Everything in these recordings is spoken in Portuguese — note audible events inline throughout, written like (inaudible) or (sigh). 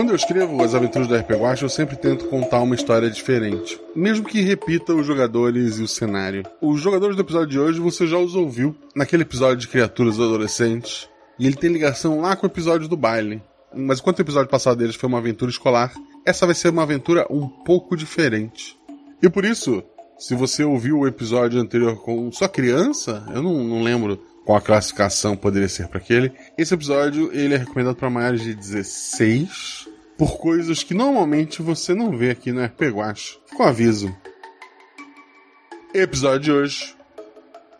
Quando eu escrevo as aventuras do RPG Watch, eu sempre tento contar uma história diferente, mesmo que repita os jogadores e o cenário. Os jogadores do episódio de hoje você já os ouviu naquele episódio de Criaturas Adolescentes, e ele tem ligação lá com o episódio do baile. Mas enquanto o episódio passado deles foi uma aventura escolar, essa vai ser uma aventura um pouco diferente. E por isso, se você ouviu o episódio anterior com sua criança, eu não, não lembro qual a classificação poderia ser para aquele. Esse episódio ele é recomendado para maiores de 16 por coisas que normalmente você não vê aqui no RPG Watch. Com aviso. Episódio de hoje: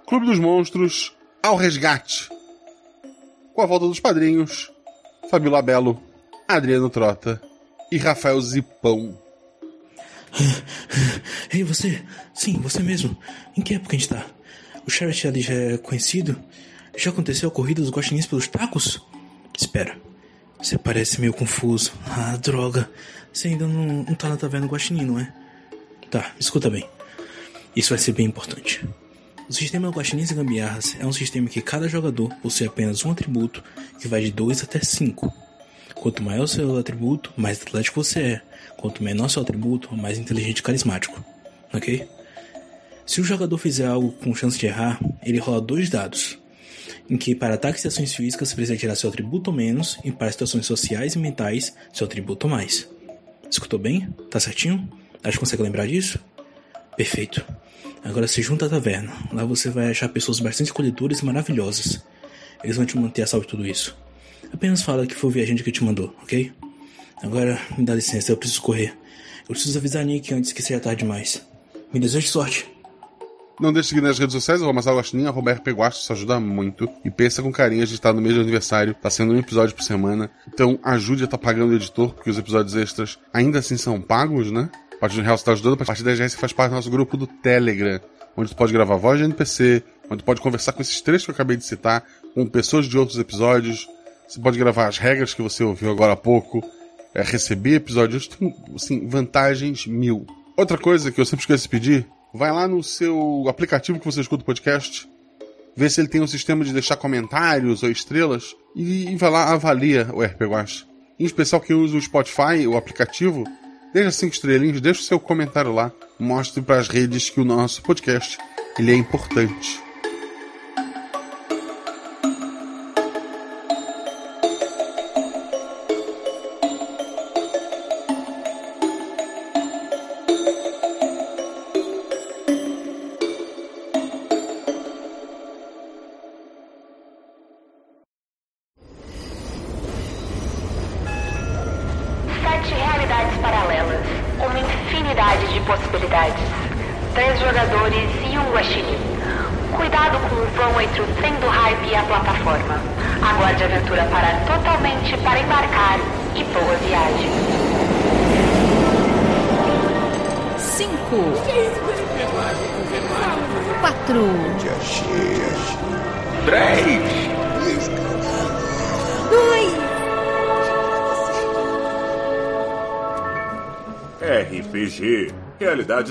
Clube dos Monstros ao resgate. Com a volta dos padrinhos, Fabio Labelo, Adriano Trota e Rafael Zipão. (laughs) Ei, você? Sim, você mesmo. Em que época a gente tá? O Sheriff ali já é conhecido? Já aconteceu a corrida dos guaxinins pelos tacos? Espera. Você parece meio confuso. Ah, droga. Você ainda não, não tá na taverna guaxinim, não é? Tá, escuta bem. Isso vai ser bem importante. O sistema Guaxinins e Gambiarras é um sistema que cada jogador possui apenas um atributo que vai de 2 até 5. Quanto maior o seu atributo, mais atlético você é. Quanto menor seu atributo, mais inteligente e carismático. Ok? Se o jogador fizer algo com chance de errar, ele rola dois dados, em que para ataques e ações físicas precisa tirar seu atributo menos, e para situações sociais e mentais, seu atributo mais. Escutou bem? Tá certinho? Acho que consegue lembrar disso? Perfeito. Agora se junta à taverna. Lá você vai achar pessoas bastante escolhedoras e maravilhosas. Eles vão te manter a salvo de tudo isso. Apenas fala que foi o viajante que te mandou, ok? Agora, me dá licença, eu preciso correr. Eu preciso avisar Nick antes que seja tarde demais. Me desejo sorte. Não deixe de seguir nas redes sociais, arroba Guaxinim, arroba RP Guasto, isso ajuda muito. E pensa com carinho, a gente tá no mês de aniversário, tá sendo um episódio por semana. Então ajude a tá pagando o editor, porque os episódios extras ainda assim são pagos, né? A partir real você tá ajudando, a partir de 10 reais você faz parte do nosso grupo do Telegram, onde tu pode gravar voz de NPC, onde tu pode conversar com esses três que eu acabei de citar, com pessoas de outros episódios. Você pode gravar as regras que você ouviu agora há pouco, é, receber episódios, tem, assim, vantagens mil. Outra coisa que eu sempre esqueço de pedir, vai lá no seu aplicativo que você escuta o podcast, vê se ele tem um sistema de deixar comentários ou estrelas e, e vai lá avalia o RP. Em especial quem usa o Spotify, o aplicativo, deixa cinco estrelinhas, deixa o seu comentário lá, mostre para as redes que o nosso podcast ele é importante.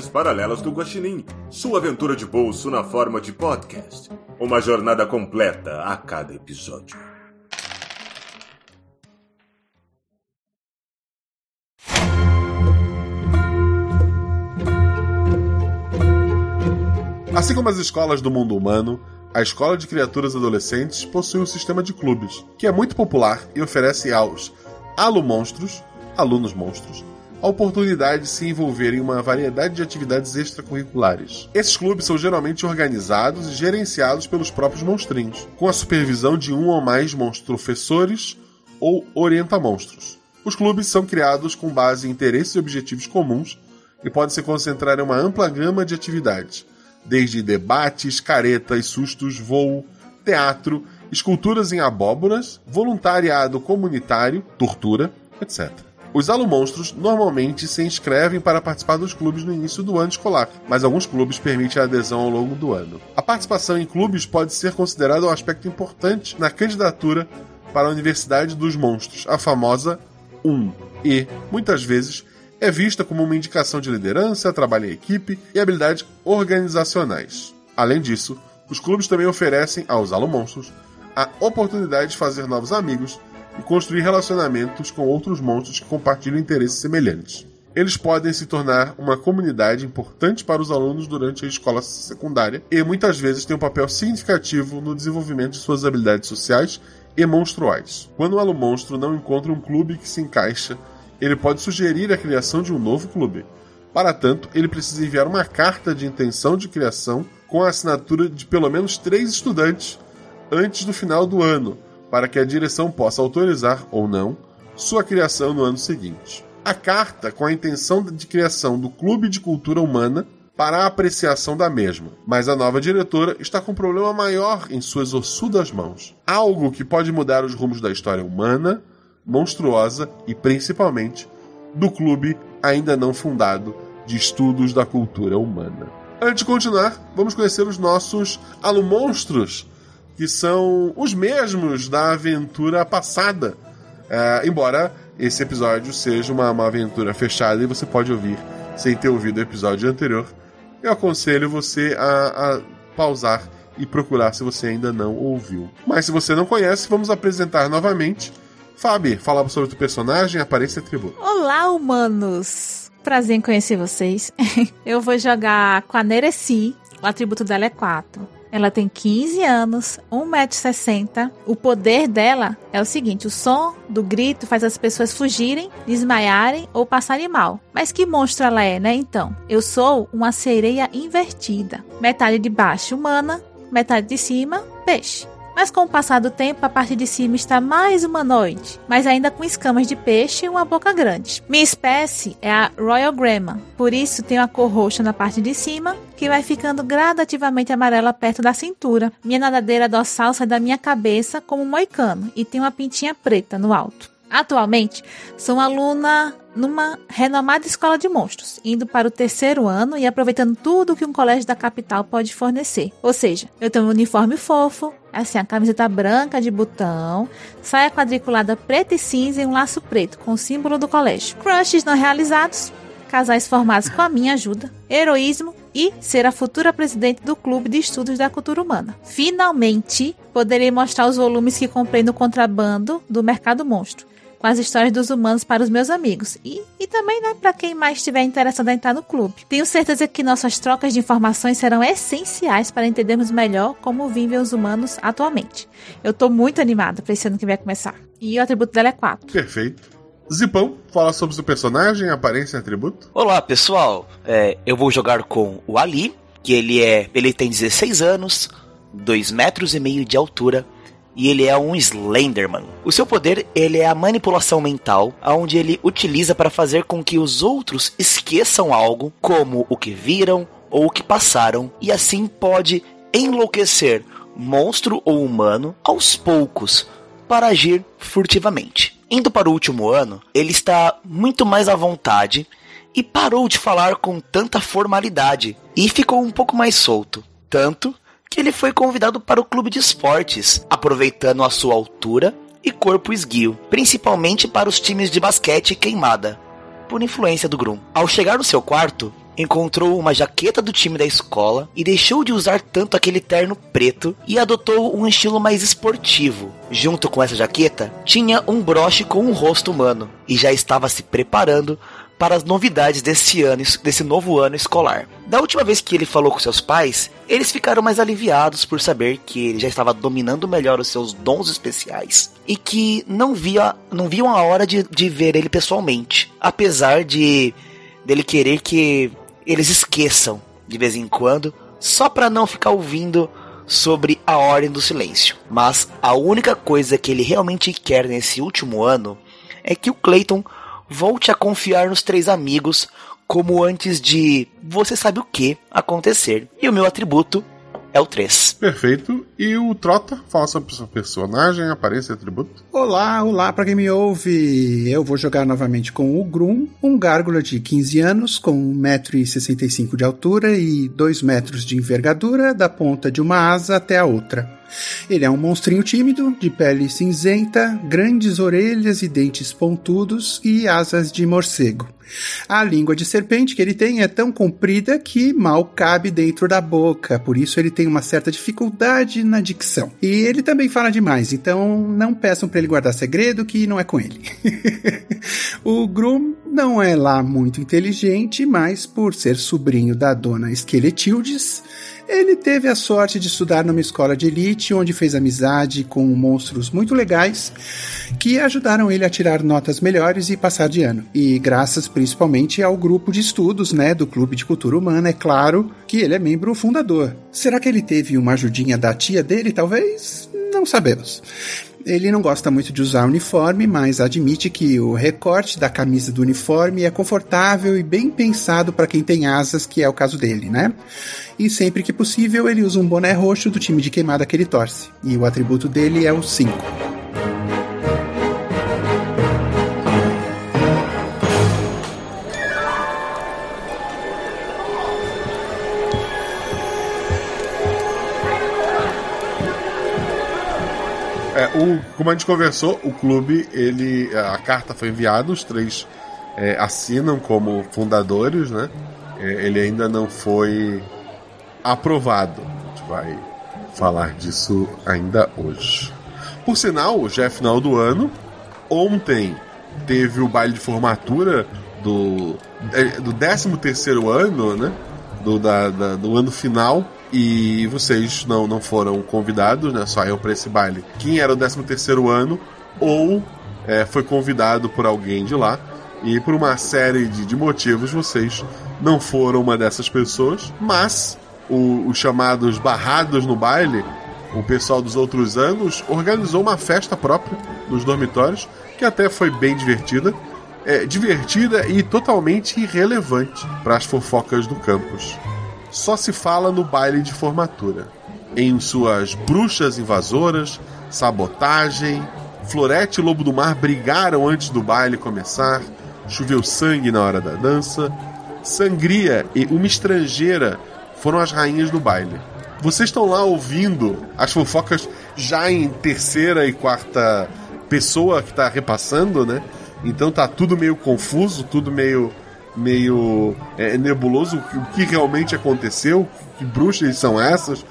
Paralelas do Guaxinim. Sua aventura de bolso na forma de podcast. Uma jornada completa a cada episódio. Assim como as escolas do mundo humano, a Escola de Criaturas Adolescentes possui um sistema de clubes, que é muito popular e oferece aos alumonstros, alunos monstros, a oportunidade de se envolver em uma variedade de atividades extracurriculares. Esses clubes são geralmente organizados e gerenciados pelos próprios monstrinhos, com a supervisão de um ou mais monstrofessores ou orienta-monstros. Os clubes são criados com base em interesses e objetivos comuns e podem se concentrar em uma ampla gama de atividades, desde debates, caretas, sustos, voo, teatro, esculturas em abóboras, voluntariado comunitário, tortura, etc. Os alumonstros normalmente se inscrevem para participar dos clubes no início do ano escolar, mas alguns clubes permitem a adesão ao longo do ano. A participação em clubes pode ser considerada um aspecto importante na candidatura para a Universidade dos Monstros, a famosa 1, e, muitas vezes, é vista como uma indicação de liderança, trabalho em equipe e habilidades organizacionais. Além disso, os clubes também oferecem aos alumonstros a oportunidade de fazer novos amigos, e construir relacionamentos com outros monstros que compartilham interesses semelhantes. Eles podem se tornar uma comunidade importante para os alunos durante a escola secundária e muitas vezes têm um papel significativo no desenvolvimento de suas habilidades sociais e monstruais. Quando um aluno monstro não encontra um clube que se encaixa, ele pode sugerir a criação de um novo clube. Para tanto, ele precisa enviar uma carta de intenção de criação com a assinatura de pelo menos três estudantes antes do final do ano, para que a direção possa autorizar ou não sua criação no ano seguinte. A carta com a intenção de criação do Clube de Cultura Humana para a apreciação da mesma, mas a nova diretora está com um problema maior em suas ossudas mãos. Algo que pode mudar os rumos da história humana, monstruosa e principalmente do clube ainda não fundado de estudos da cultura humana. Antes de continuar, vamos conhecer os nossos alumonstros, que são os mesmos da aventura passada. É, embora esse episódio seja uma, uma aventura fechada e você pode ouvir sem ter ouvido o episódio anterior, eu aconselho você a, a pausar e procurar se você ainda não ouviu. Mas se você não conhece, vamos apresentar novamente. Fabi, fala sobre o personagem, aparência e atributo. Olá, humanos! Prazer em conhecer vocês. (laughs) Eu vou jogar com a Nereci. O atributo dela é 4. Ela tem 15 anos, 1,60m. O poder dela é o seguinte: o som do grito faz as pessoas fugirem, desmaiarem ou passarem mal. Mas que monstro ela é, né? Então, eu sou uma sereia invertida. Metade de baixo humana, metade de cima peixe. Mas com o passar do tempo, a parte de cima está mais humanoide, mas ainda com escamas de peixe e uma boca grande. Minha espécie é a Royal Grandma, por isso tem uma cor roxa na parte de cima, que vai ficando gradativamente amarela perto da cintura. Minha nadadeira dorsal sai da minha cabeça como um moicano e tem uma pintinha preta no alto. Atualmente, sou aluna numa renomada escola de monstros, indo para o terceiro ano e aproveitando tudo que um colégio da capital pode fornecer. Ou seja, eu tenho um uniforme fofo, assim, a camiseta branca de botão, saia quadriculada preta e cinza e um laço preto com o símbolo do colégio. Crushes não realizados, casais formados com a minha ajuda, heroísmo e ser a futura presidente do Clube de Estudos da Cultura Humana. Finalmente, poderei mostrar os volumes que comprei no contrabando do Mercado Monstro com as histórias dos humanos para os meus amigos e, e também né, para quem mais estiver interessado em entrar no clube. Tenho certeza que nossas trocas de informações serão essenciais para entendermos melhor como vivem os humanos atualmente. Eu estou muito animada para esse ano que vai começar. E o atributo dela é 4. Perfeito. Zipão, fala sobre seu personagem, aparência e atributo. Olá, pessoal. É, eu vou jogar com o Ali, que ele é. ele tem 16 anos, 2 metros e meio de altura e ele é um Slenderman. O seu poder ele é a manipulação mental, onde ele utiliza para fazer com que os outros esqueçam algo, como o que viram ou o que passaram, e assim pode enlouquecer monstro ou humano aos poucos para agir furtivamente. Indo para o último ano, ele está muito mais à vontade e parou de falar com tanta formalidade e ficou um pouco mais solto. Tanto que ele foi convidado para o clube de esportes, aproveitando a sua altura e corpo esguio, principalmente para os times de basquete queimada, por influência do Grum. Ao chegar no seu quarto, encontrou uma jaqueta do time da escola e deixou de usar tanto aquele terno preto e adotou um estilo mais esportivo. Junto com essa jaqueta, tinha um broche com um rosto humano e já estava se preparando para as novidades desse ano, desse novo ano escolar. Da última vez que ele falou com seus pais, eles ficaram mais aliviados por saber que ele já estava dominando melhor os seus dons especiais e que não via, não viam a hora de, de ver ele pessoalmente, apesar de dele querer que eles esqueçam de vez em quando, só para não ficar ouvindo sobre a ordem do silêncio. Mas a única coisa que ele realmente quer nesse último ano é que o Clayton volte a confiar nos três amigos como antes de você sabe o que acontecer. E o meu atributo é o 3. Perfeito. E o Trota, fala sobre o seu personagem, aparência e atributo. Olá, olá para quem me ouve. Eu vou jogar novamente com o Grum, um gárgula de 15 anos, com 1,65m de altura e 2 metros de envergadura, da ponta de uma asa até a outra. Ele é um monstrinho tímido, de pele cinzenta, grandes orelhas e dentes pontudos e asas de morcego. A língua de serpente que ele tem é tão comprida que mal cabe dentro da boca, por isso ele tem uma certa dificuldade na dicção. E ele também fala demais, então não peçam para ele guardar segredo que não é com ele. (laughs) o Grum não é lá muito inteligente, mas por ser sobrinho da dona Skeletildes, ele teve a sorte de estudar numa escola de elite, onde fez amizade com monstros muito legais que ajudaram ele a tirar notas melhores e passar de ano. E graças principalmente ao grupo de estudos, né, do Clube de Cultura Humana, é claro que ele é membro fundador. Será que ele teve uma ajudinha da tia dele, talvez? Não sabemos. Ele não gosta muito de usar uniforme, mas admite que o recorte da camisa do uniforme é confortável e bem pensado para quem tem asas, que é o caso dele, né? E sempre que possível, ele usa um boné roxo do time de queimada que ele torce. E o atributo dele é o 5. É, o, como a gente conversou, o clube, ele, a carta foi enviada, os três é, assinam como fundadores, né? É, ele ainda não foi aprovado. A gente vai falar disso ainda hoje. Por sinal, já é final do ano. Ontem teve o baile de formatura do, é, do 13 terceiro ano, né? Do, da, da, do ano final e vocês não, não foram convidados, né? Só eu para esse baile. Quem era o 13 terceiro ano ou é, foi convidado por alguém de lá e por uma série de, de motivos vocês não foram uma dessas pessoas, mas o, os chamados barrados no baile, o pessoal dos outros anos organizou uma festa própria nos dormitórios que até foi bem divertida. É, divertida e totalmente irrelevante para as fofocas do campus só se fala no baile de formatura. Em suas bruxas invasoras, sabotagem, Florete e Lobo do Mar brigaram antes do baile começar, choveu sangue na hora da dança, Sangria e uma estrangeira foram as rainhas do baile. Vocês estão lá ouvindo as fofocas já em terceira e quarta pessoa que está repassando, né? Então tá tudo meio confuso, tudo meio meio é, nebuloso o que realmente aconteceu, que bruxas são essas,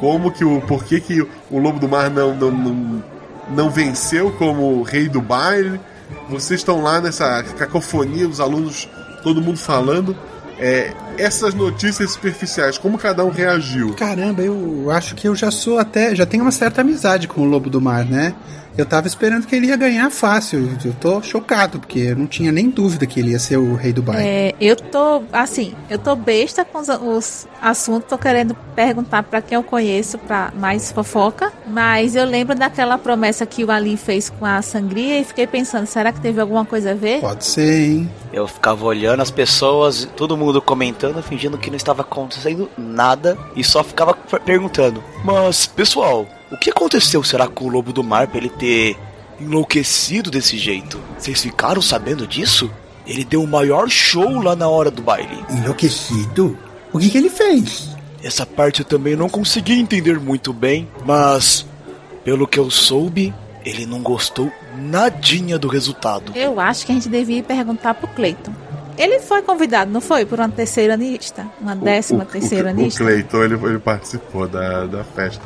como que o por que, que o lobo do mar não, não, não, não venceu como rei do baile. Vocês estão lá nessa cacofonia, os alunos, todo mundo falando. É, essas notícias superficiais, como cada um reagiu? Caramba, eu acho que eu já sou até. Já tenho uma certa amizade com o Lobo do Mar, né? Eu tava esperando que ele ia ganhar fácil. Eu tô chocado, porque eu não tinha nem dúvida que ele ia ser o rei do baile. É, eu tô, assim, eu tô besta com os, os assuntos, tô querendo perguntar para quem eu conheço para mais fofoca, mas eu lembro daquela promessa que o Ali fez com a sangria e fiquei pensando, será que teve alguma coisa a ver? Pode ser, hein? Eu ficava olhando as pessoas, todo mundo comentando, fingindo que não estava acontecendo nada e só ficava perguntando: Mas, pessoal, o que aconteceu será com o lobo do mar pra ele ter enlouquecido desse jeito? Vocês ficaram sabendo disso? Ele deu o maior show lá na hora do baile. Enlouquecido? O que, que ele fez? Essa parte eu também não consegui entender muito bem, mas pelo que eu soube, ele não gostou nadinha do resultado. Eu acho que a gente devia perguntar pro Cleiton. Ele foi convidado, não foi? Por uma terceira anista? Uma décima o, terceira o, anista? O Cleiton, ele, ele participou da, da festa.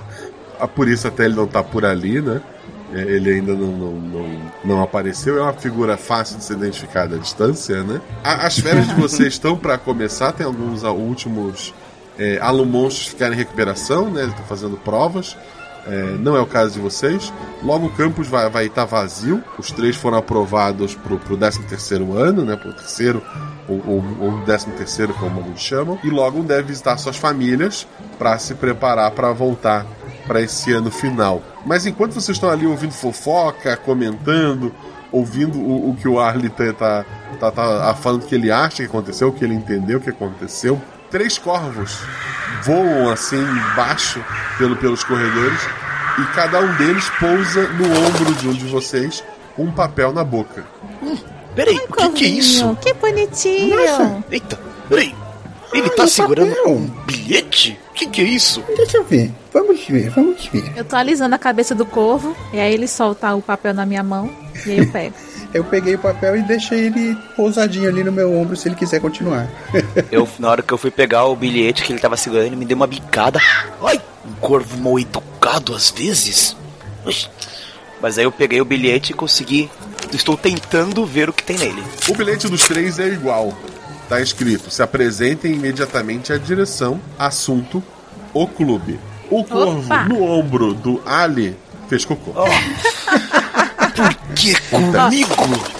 Ah, por isso até ele não tá por ali, né? É, ele ainda não, não, não, não, apareceu. É uma figura fácil de ser identificada à distância, né? As férias de vocês (laughs) estão para começar. Tem alguns últimos é, alumonstros que querem recuperação, né? Ele tá fazendo provas. É, não é o caso de vocês. Logo o campus vai estar vai tá vazio. Os três foram aprovados pro, pro 13 terceiro ano, né? Pro terceiro ou, ou, ou 13 terceiro, como alguns chamam. E logo deve visitar suas famílias para se preparar para voltar para esse ano final. Mas enquanto vocês estão ali ouvindo fofoca, comentando, ouvindo o, o que o Arlie tá, tá, tá, tá, falando que ele acha que aconteceu, o que ele entendeu que aconteceu, três corvos voam assim baixo pelo, pelos corredores e cada um deles pousa no ombro de um de vocês com um papel na boca. Hum, peraí, Ai, o que, que, é isso? Que bonitinho! Nossa. Eita, peraí. Ele Ai, tá segurando papel. um bilhete? O que, que é isso? Deixa eu ver. Vamos ver, vamos ver. Eu tô alisando a cabeça do corvo, e aí ele solta o papel na minha mão, e aí eu pego. (laughs) Eu peguei o papel e deixei ele pousadinho ali no meu ombro se ele quiser continuar. (laughs) Eu, na hora que eu fui pegar o bilhete que ele tava segurando, ele me deu uma bicada. Ai, um corvo mal educado às vezes. Mas aí eu peguei o bilhete e consegui. Estou tentando ver o que tem nele. O bilhete dos três é igual. Tá escrito: se apresentem imediatamente à direção, assunto, o clube. O corvo Opa! no ombro do Ali fez cocô. Por (laughs) que comigo?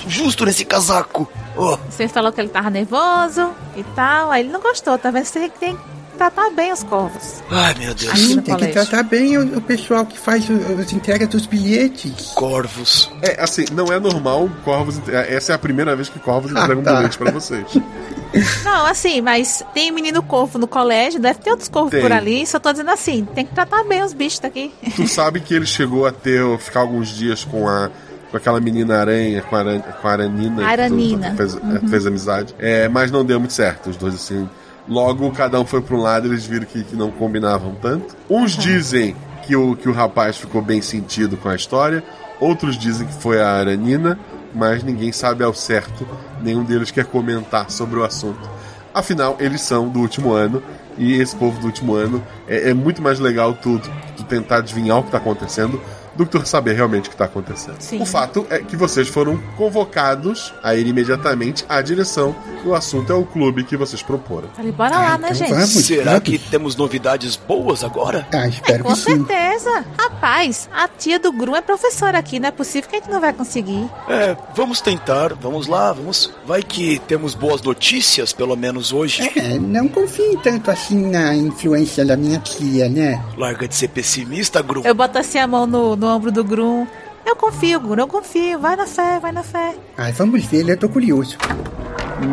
Justo nesse casaco. Oh, Você falou que ele tava nervoso e tal, aí ele não gostou, tá vendo? Você tem que tratar bem os corvos. ai meu Deus. No Tem que tratar bem o, o pessoal que faz as entregas dos bilhetes. Corvos. É, assim, não é normal corvos. Essa é a primeira vez que corvos Ah, entregam tá. bilhete pra vocês. (laughs) Não, assim, mas tem menino corvo no colégio, deve ter outros corvos Tem. por ali, só tô dizendo assim, tem que tratar bem os bichos daqui. Tu sabe que ele chegou a ter ficar alguns dias com a com aquela menina aranha, com a, aran, com a Aranina. que Aranina. tu Fez, é, fez amizade. É, mas não deu muito certo, os dois assim. Logo, cada um foi pra um lado eles viram que, que não combinavam tanto. Uns dizem que o, que o rapaz ficou bem sentido com a história, outros dizem que foi a Aranina, mas ninguém sabe ao certo, nenhum deles quer comentar sobre o assunto. Afinal, eles são do último ano, e esse povo do último ano é, é muito mais legal tudo, tu tentar adivinhar o que tá acontecendo do que tu saber realmente o que tá acontecendo. Sim. O fato é que vocês foram convocados a ir imediatamente à direção e o assunto é o clube que vocês proporam. Falei, bora lá, né, então gente? vamos. Será vamos. que temos novidades boas agora? Ah, espero É, Com que sim. certeza. Rapaz, a tia do Grum é professora aqui, não é possível que a gente não vai conseguir. É, vamos tentar, vamos lá, vamos. Vai que temos boas notícias, pelo menos hoje. É, não confie tanto assim na influência da minha tia, né? Larga de ser pessimista, Gru. Eu boto assim a mão no, no ombro do Grum. Eu confio, Grum, eu confio. Vai na fé, vai na fé. Ai, vamos ver, eu tô curioso.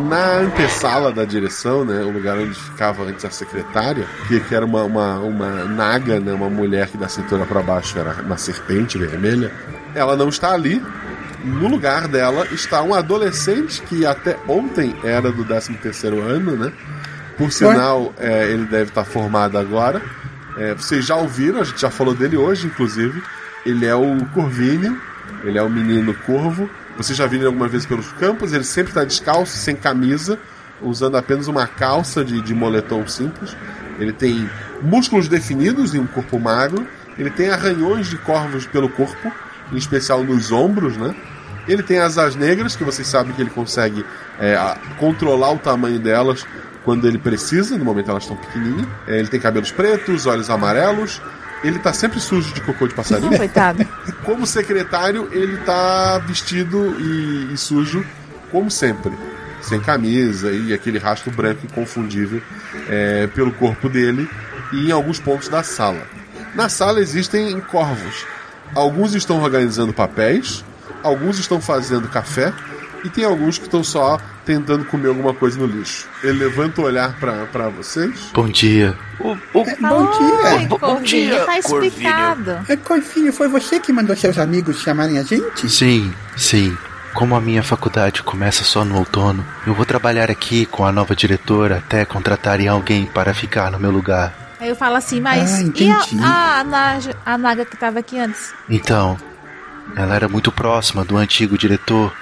Na antessala da direção, né, o lugar onde ficava antes a secretária, que, que era uma, uma, uma naga, né, uma mulher que da cintura para baixo era uma serpente vermelha, ela não está ali. No lugar dela está um adolescente que até ontem era do 13º ano, né? Por sinal, é, ele deve estar formado agora. É, vocês já ouviram, a gente já falou dele hoje, inclusive. Ele é o Corvinho, ele é o menino corvo. Vocês já viram ele algumas vezes pelos campos, ele sempre está descalço, sem camisa, usando apenas uma calça de, de moletom simples. Ele tem músculos definidos e um corpo magro. Ele tem arranhões de corvos pelo corpo, em especial nos ombros, né? Ele tem asas negras, que vocês sabem que ele consegue é, controlar o tamanho delas quando ele precisa, no momento elas estão pequenininhas. É, ele tem cabelos pretos, olhos amarelos. Ele tá sempre sujo de cocô de passarinho. (laughs) Coitado. Como secretário, ele tá vestido e, e sujo, como sempre. Sem camisa e aquele rastro branco inconfundível é, pelo corpo dele e em alguns pontos da sala. Na sala existem corvos. Alguns estão organizando papéis, alguns estão fazendo café e tem alguns que estão só tentando comer alguma coisa no lixo. Ele levanta o olhar pra pra vocês. Bom dia. O, o, Bom dia. Oi, Bom- bom dia, tá Corvinho. explicado. É, Corvinho, foi você que mandou seus amigos chamarem a gente? Sim, sim. Como a minha faculdade começa só no outono, eu vou trabalhar aqui com a nova diretora até contratarem alguém para ficar no meu lugar. Aí eu falo assim, mas Ah, e a, a, a Naga que tava aqui antes? Então, ela era muito próxima do antigo diretor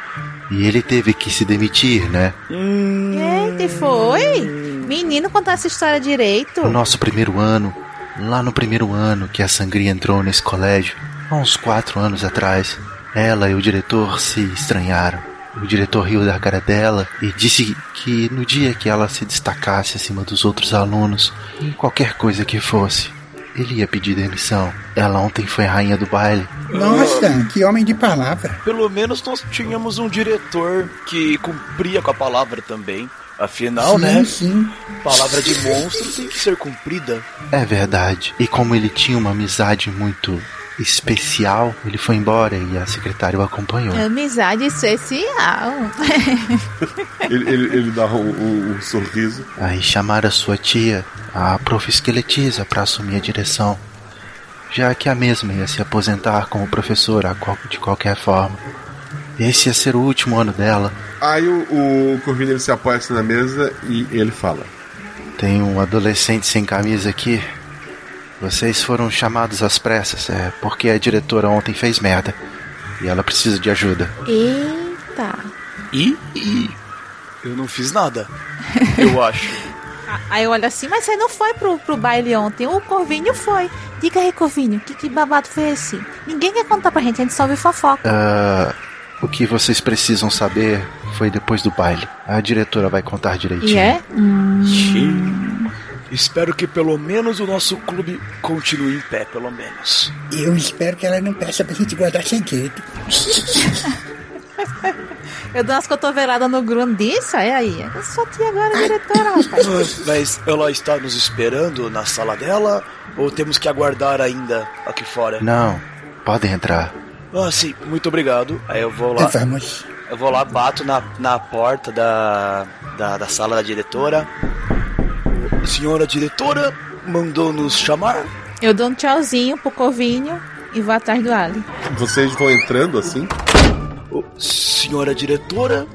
e ele teve que se demitir, né? Eita, foi? Menino, contar essa história direito. No nosso primeiro ano, lá no primeiro ano que a Sangria entrou nesse colégio, há uns quatro anos atrás, ela e o diretor se estranharam. O diretor riu da cara dela e disse que no dia que ela se destacasse acima dos outros alunos, em qualquer coisa que fosse, ele ia pedir demissão. Ela ontem foi a rainha do baile. Nossa, que homem de palavra. Pelo menos nós tínhamos um diretor que cumpria com a palavra também. Afinal, sim, né? sim. Palavra de monstro tem que ser cumprida. É verdade. E como ele tinha uma amizade muito especial, ele foi embora e a secretária o acompanhou. Amizade especial. (laughs) Ele, ele, ele dá um, um- um sorriso. Aí chamaram a sua tia, a prof. Esqueletiza, para assumir a direção, já que a mesma ia se aposentar como professora de qualquer forma. Esse ia ser o último ano dela. Aí o, o Corvinho ele se apoia assim na mesa e ele fala: Tem um adolescente sem camisa aqui. Vocês foram chamados às pressas, é porque a diretora ontem fez merda. E ela precisa de ajuda. Eita. E, e eu não fiz nada. (laughs) Eu acho. Aí eu olho assim, mas você não foi pro, pro baile ontem. O Corvinho foi. Diga aí, Corvinho, que, que babado foi esse? Ninguém quer contar pra gente, a gente só ouve fofoca. Ah, o que vocês precisam saber foi depois do baile. A diretora vai contar direitinho. E é? Sim. Espero que pelo menos o nosso clube continue em pé, pelo menos. Eu espero que ela não peça pra gente guardar segredo. Eu dou umas cotoveladas no Grum disso, é aí. Eu sou tia agora, diretora, rapaz. Ah, Mas ela está nos esperando na sala dela ou temos que aguardar ainda aqui fora? Não, podem entrar. Ah, sim, muito obrigado. Aí eu vou lá. Vamos. Eu vou lá, bato na, na porta da, da, da sala da diretora. Senhora diretora, mandou nos chamar? Eu dou um tchauzinho pro Corvinho e vou atrás do Ali. Vocês vão entrando assim? Senhora diretora,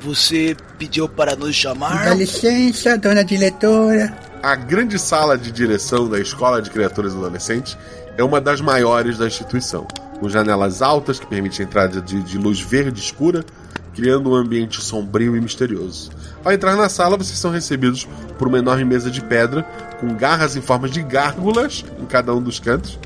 você pediu para nos chamar? Dá licença, dona diretora. A grande sala de direção da Escola de Criaturas e Adolescentes é uma das maiores da instituição, com janelas altas que permitem a entrada de, de luz verde escura, criando um ambiente sombrio e misterioso. Ao entrar na sala, vocês são recebidos por uma enorme mesa de pedra, com garras em forma de gárgulas em cada um dos cantos.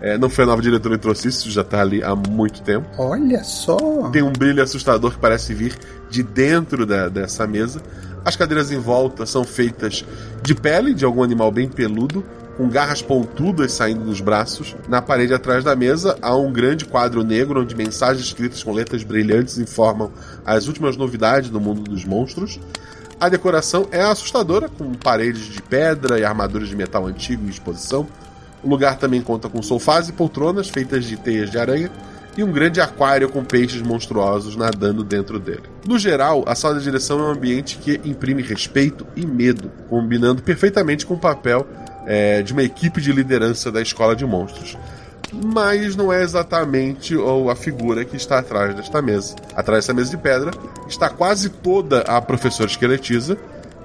É, não foi a nova diretora que trouxe isso, já está ali há muito tempo. Olha só. Tem um brilho assustador que parece vir de dentro da- dessa mesa. As cadeiras em volta são feitas de pele de algum animal bem peludo, com garras pontudas saindo dos braços. Na parede atrás da mesa há um grande quadro negro onde mensagens escritas com letras brilhantes informam as últimas novidades do mundo dos monstros. A decoração é assustadora, com paredes de pedra e armaduras de metal antigo em exposição. O lugar também conta com sofás e poltronas feitas de teias de aranha e um grande aquário com peixes monstruosos nadando dentro dele. No geral, a sala de direção é um ambiente que imprime respeito e medo, combinando perfeitamente com o papel é, de uma equipe de liderança da escola de monstros. Mas não é exatamente a figura que está atrás desta mesa. Atrás dessa mesa de pedra está quase toda a professora esqueletiza,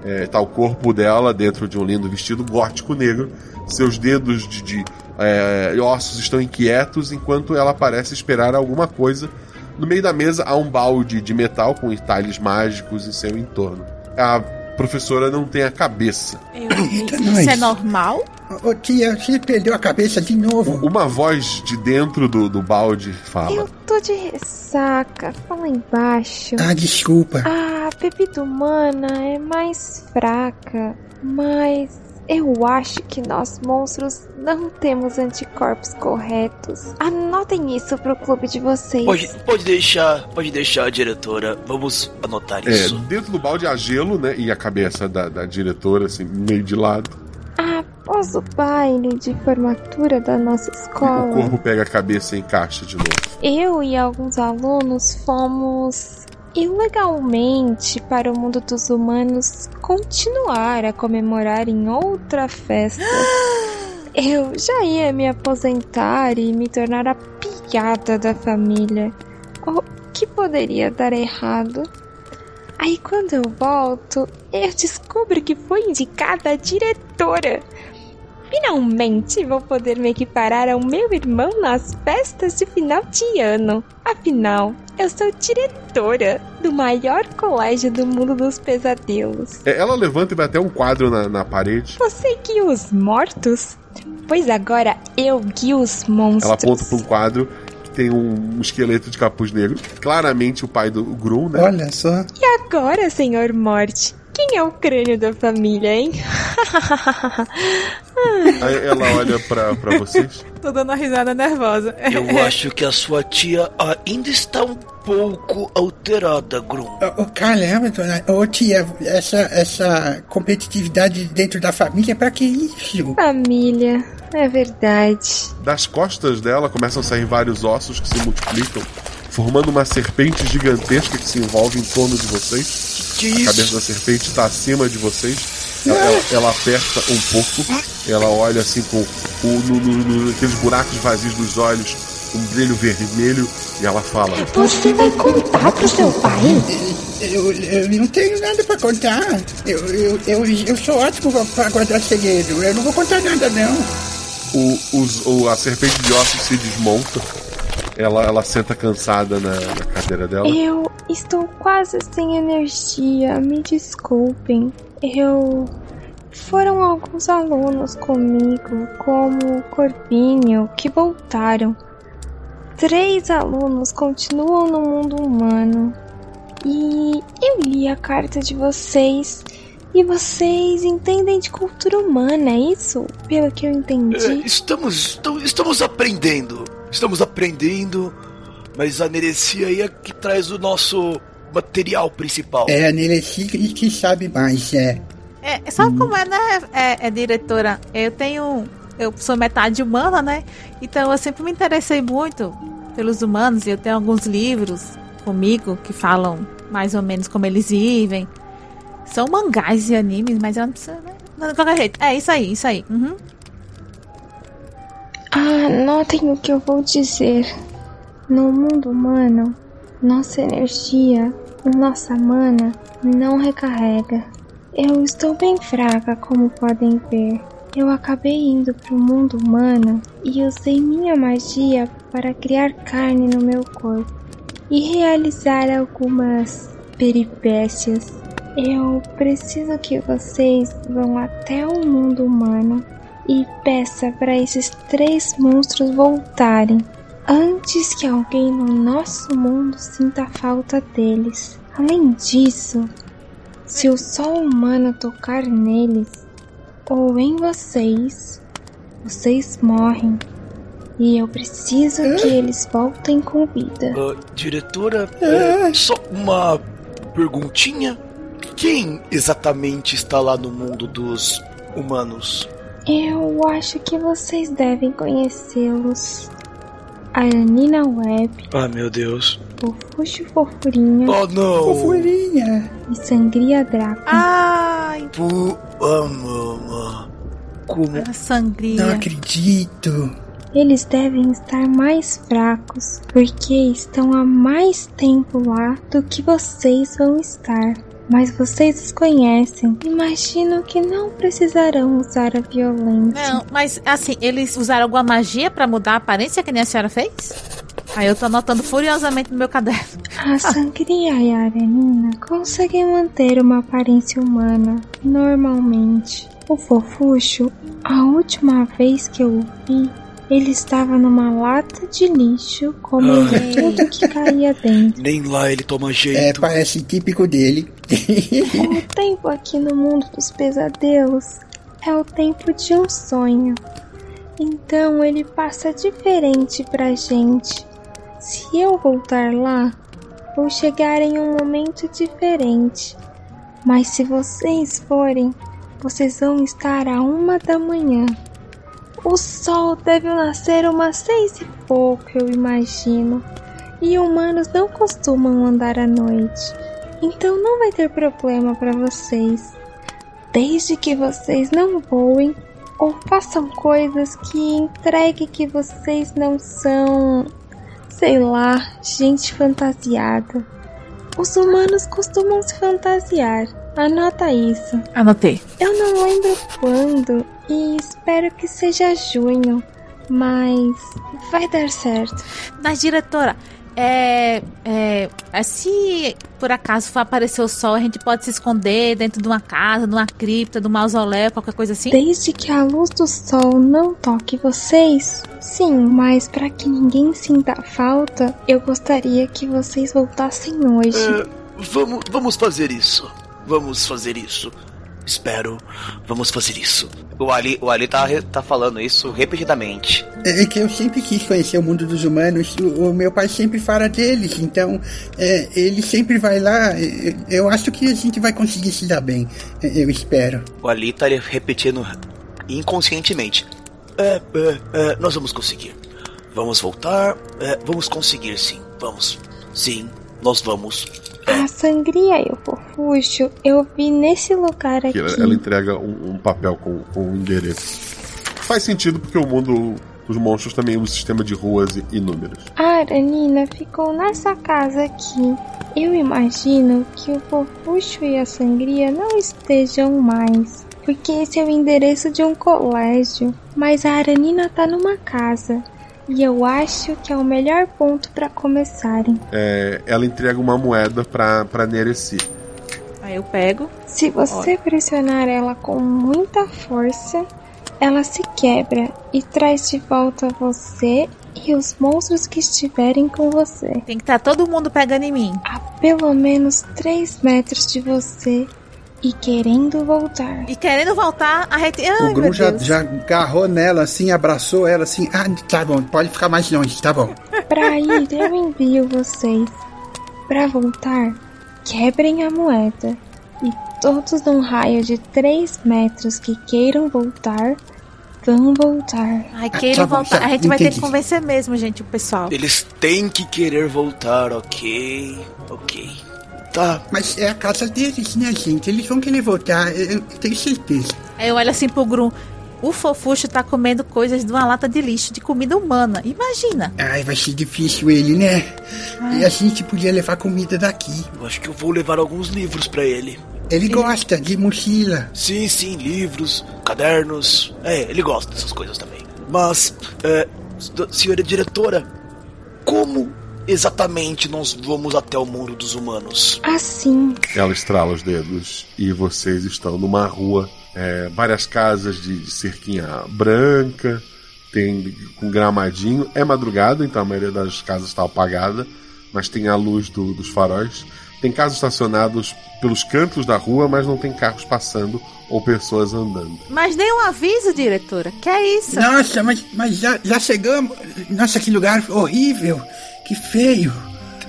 Está o corpo dela dentro de um lindo vestido gótico negro. Seus dedos de, de, é, ossos estão inquietos enquanto ela parece esperar alguma coisa. No meio da mesa há um balde de metal com entalhes mágicos em seu entorno. A professora não tem a cabeça. (coughs) Eita, Isso nós. é normal? Ô tia, você perdeu a cabeça de novo. Uma voz de dentro do, do balde fala: Eu tô de ressaca. Fala embaixo. Ah, desculpa. A bebida humana é mais fraca, mas eu acho que nós monstros não temos anticorpos corretos. Anotem isso pro clube de vocês. Pode, pode deixar, pode deixar, diretora. Vamos anotar É, isso. dentro do balde há gelo, né? E a cabeça da, da diretora, assim, meio de lado. Após o baile de formatura da nossa O escola, corpo pega a cabeça e encaixa de novo. eu e alguns alunos fomos ilegalmente para o mundo dos humanos continuar a comemorar em outra festa. (gasps) Eu já ia me aposentar e me tornar a piada da família. O que poderia dar errado? Aí quando eu volto, eu descubro que fui indicada a diretora. Finalmente vou poder me equiparar ao meu irmão nas festas de final de ano. Afinal, eu sou diretora do maior colégio do mundo dos pesadelos. É, ela levanta e vai até um quadro na, na parede. Você guia os mortos? Pois agora eu guio os monstros. Ela aponta para um quadro que tem um, um esqueleto de capuz negro. Claramente o pai do Grum, né? Olha só. E agora, senhor Morte? Quem é o crânio da família, hein? (laughs) Aí ela olha pra, pra vocês. Tô dando uma risada nervosa. Eu (laughs) acho que a sua tia ainda está um pouco alterada, Grum. Ô, ô, caramba, dona. Ô, tia, essa, essa competitividade dentro da família, pra que isso? Família, é verdade. Das costas dela começam a sair vários ossos que se multiplicam, formando uma serpente gigantesca que se envolve em torno de vocês. Que A isso? cabeça da serpente está acima de vocês. Ela, ela- ela aperta um pouco. Ela olha assim com o, no, no- no- aqueles buracos vazios dos olhos, um brilho vermelho, e ela fala: Você vai contar pro seu pai? Eu, eu não tenho nada pra contar. Eu, eu, eu, eu sou ótimo pra- pra guardar segredo. Eu não vou contar nada, não. o, os- o- a serpente de ossos se desmonta. Ela, ela senta cansada na, na cadeira dela. Eu estou quase sem energia, me desculpem. Eu. Foram alguns alunos comigo, como o Corpínio, que voltaram. Três alunos continuam no mundo humano. E eu li a carta de vocês. E vocês entendem de cultura humana, é isso? Pelo que eu É, entendi. estamos, estamos, estamos aprendendo. Estamos aprendendo. Mas a Nerecia aí é que traz o nosso material principal. É a Neleci que que sabe mais, é. É, sabe como é, né, é, é, diretora? Eu tenho. Eu sou metade humana, né? Então eu sempre me interessei muito pelos humanos e eu tenho alguns livros comigo que falam mais ou menos como eles vivem. São mangás e animes, mas eu não preciso, né? Não, De qualquer jeito. É isso aí, isso aí. Uhum. Ah, notem o que eu vou dizer. No mundo humano, nossa energia, nossa mana, não recarrega. Eu estou bem fraca, como podem ver. Eu acabei indo para o mundo humano e usei minha magia para criar carne no meu corpo e realizar algumas peripécias. Eu preciso que vocês vão até o mundo humano e peça para esses três monstros voltarem antes que alguém no nosso mundo sinta falta deles. Além disso, se o sol humano tocar neles ou em vocês, vocês morrem. E eu preciso que eles voltem com vida. Ah, diretora, é, só uma perguntinha. Quem exatamente está lá no mundo dos humanos? Eu acho que vocês devem conhecê-los. Aranina Web, Ah, meu Deus. Fofuxo Fofurinha Oh, não. Fofurinha. e Sangria Draco. Ai. Ah, mama. Como... a sangria. Não acredito. Eles devem estar mais fracos, porque estão há mais tempo lá do que vocês vão estar. Mas vocês os conhecem. Imagino que não precisarão usar a violência. Não, mas assim, eles usaram alguma magia pra mudar a aparência que nem a senhora fez? Aí eu tô anotando furiosamente no meu caderno. A Sangria e a Arenina conseguem manter uma aparência humana normalmente. O Fofuxo, a última vez que eu o vi, ele estava numa lata de lixo comendo Ai. tudo que caía dentro. Nem lá ele toma É, jeito. parece típico dele. O (laughs) tempo aqui no mundo dos pesadelos é o tempo de um sonho. Então ele passa diferente pra gente. Se eu voltar lá, vou chegar em um momento diferente. Mas se vocês forem, vocês vão estar a uma da manhã. O sol deve nascer umas seis e pouco, eu imagino. E humanos não costumam andar à noite. Então não vai ter problema para vocês. Desde que vocês não voem ou façam coisas que entregue que vocês não são, sei lá, gente fantasiada. Os humanos costumam se fantasiar. Anota isso. Anotei. Eu não lembro quando e espero que seja junho, mas vai dar certo. Mas, diretora, é, é, é, se por acaso for aparecer o sol, a gente pode se esconder dentro de uma casa, de uma cripta, de um mausoléu, qualquer coisa assim? Desde que a luz do sol não toque vocês, sim, mas para que ninguém sinta falta, eu gostaria que vocês voltassem hoje. É, vamos, vamos fazer isso. Vamos fazer isso. Espero. Vamos fazer isso. O Ali, o Ali tá, tá falando isso repetidamente. É que eu sempre quis conhecer o mundo dos humanos. O, o meu pai sempre fala deles, então é, ele sempre vai lá. é, Eu acho que a gente vai conseguir se dar bem. é, Eu espero. O Ali tá repetindo inconscientemente. É, é, é, nós vamos conseguir. Vamos voltar. É, vamos conseguir, sim. Vamos. Sim, nós vamos. A sangria e o fofuxo eu vi nesse lugar aqui. Ela, ela entrega um, um papel com, com um endereço. Faz sentido porque o mundo dos monstros também é um sistema de ruas números. A Aranina ficou nessa casa aqui. Eu imagino que o fofuxo e a sangria não estejam mais. Porque esse é o endereço de um colégio. Mas a Aranina tá numa casa. E eu acho que é o melhor ponto para começarem. É, ela entrega uma moeda pra, pra Nereci. Aí eu pego. Se você pressionar ela com muita força, ela se quebra e traz de volta você e os monstros que estiverem com você. Tem que estar todo mundo pegando em mim. A pelo menos 3 metros de você e querendo voltar. E querendo voltar, a gente. Ai, o Gru meu já, já agarrou nela assim, abraçou ela assim. Ah, tá bom, pode ficar mais longe, tá bom. (laughs) Pra ir, eu envio vocês. Pra voltar, quebrem a moeda. E todos num raio de 3 metros que queiram voltar, vão voltar. Ai, tá queiram bom, voltar. tá, a gente vai ter que entendi. convencer mesmo, gente, o pessoal. Eles têm que querer voltar, ok? Ok. Tá. Mas é a casa deles, né, gente? Eles vão querer voltar, eu, tenho certeza. Aí eu olho assim pro Grum. O fofuxo tá comendo coisas de uma lata de lixo, de comida humana. Imagina. Ai, vai ser difícil ele, né? E a gente podia levar comida daqui. Eu acho que eu vou levar alguns livros pra ele. Ele gosta de mochila. Sim, sim, livros, cadernos. É, ele gosta dessas coisas também. Mas, é, senhora diretora, como exatamente nós vamos até o mundo dos humanos? Assim, Ela estrala os dedos e vocês estão numa rua, é, várias casas de, de cerquinha branca, tem com gramadinho. É madrugada, então a maioria das casas está apagada, mas tem a luz do- dos faróis. Tem carros estacionados pelos cantos da rua, mas não tem carros passando ou pessoas andando. Mas dei um aviso, diretora. Que é isso? Nossa, mas, mas já, já chegamos. Nossa, que lugar horrível. Que feio.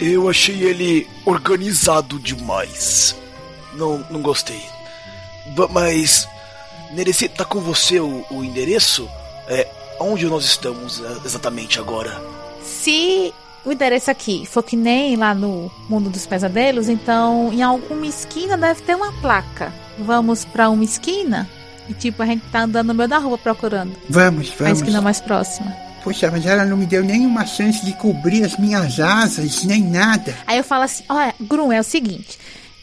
Eu achei ele organizado demais. Não, não gostei. Ba- Mas, Nereci, tá com você o, o endereço? É, onde nós estamos é, exatamente agora? Se o endereço aqui for que nem lá no Mundo dos Pesadelos, então em alguma esquina deve ter uma placa. Vamos pra uma esquina e tipo a gente tá andando no meio da rua procurando Vamos, a vamos. esquina mais próxima. Poxa, mas ela não me deu nenhuma chance de cobrir as minhas asas, nem nada. Aí eu falo assim, olha, Grum, é o seguinte,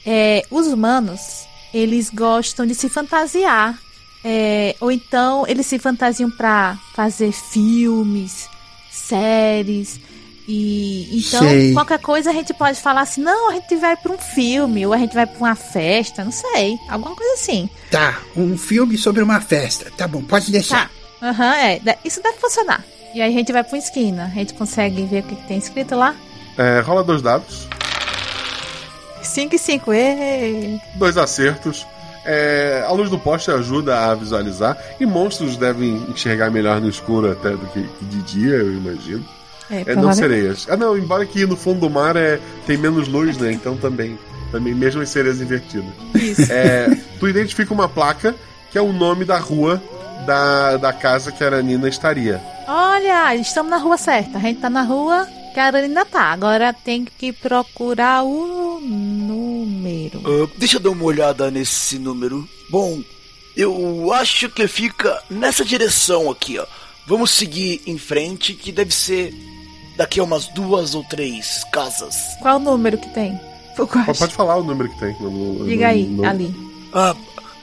é, os humanos, eles gostam de se fantasiar, é, ou então eles se fantasiam pra fazer filmes, séries, e então Sei. qualquer coisa a gente pode falar assim, não, a gente vai pra um filme, ou a gente vai pra uma festa, não sei, alguma coisa assim. Tá, um filme sobre uma festa. Tá bom, pode deixar. Tá, aham, é, isso deve funcionar. E aí a gente vai pra uma esquina, a gente consegue ver o que, que tem escrito lá. É, rola dois dados. 5 e 5, ê! Dois acertos. É, a luz do poste ajuda a visualizar. E monstros devem enxergar melhor no escuro até do que de dia, eu imagino. É, É, não sereias. Ah, não, embora que no fundo do mar é, tem menos luz, né? Então também. Também mesmo as sereias invertidas. Isso. É, tu identifica uma placa que é o nome da rua da, da casa que a Aranina estaria. Olha, estamos na rua certa. A gente tá na rua que a Aranina tá. Agora tem que procurar o número. Ah, deixa eu dar uma olhada nesse número. Bom, eu acho que fica nessa direção aqui, ó. Vamos seguir em frente, que deve ser daqui a umas duas ou três casas. Qual o número que tem? Pode, pode falar o número que tem. no- Diga aí, no- ali. Ah,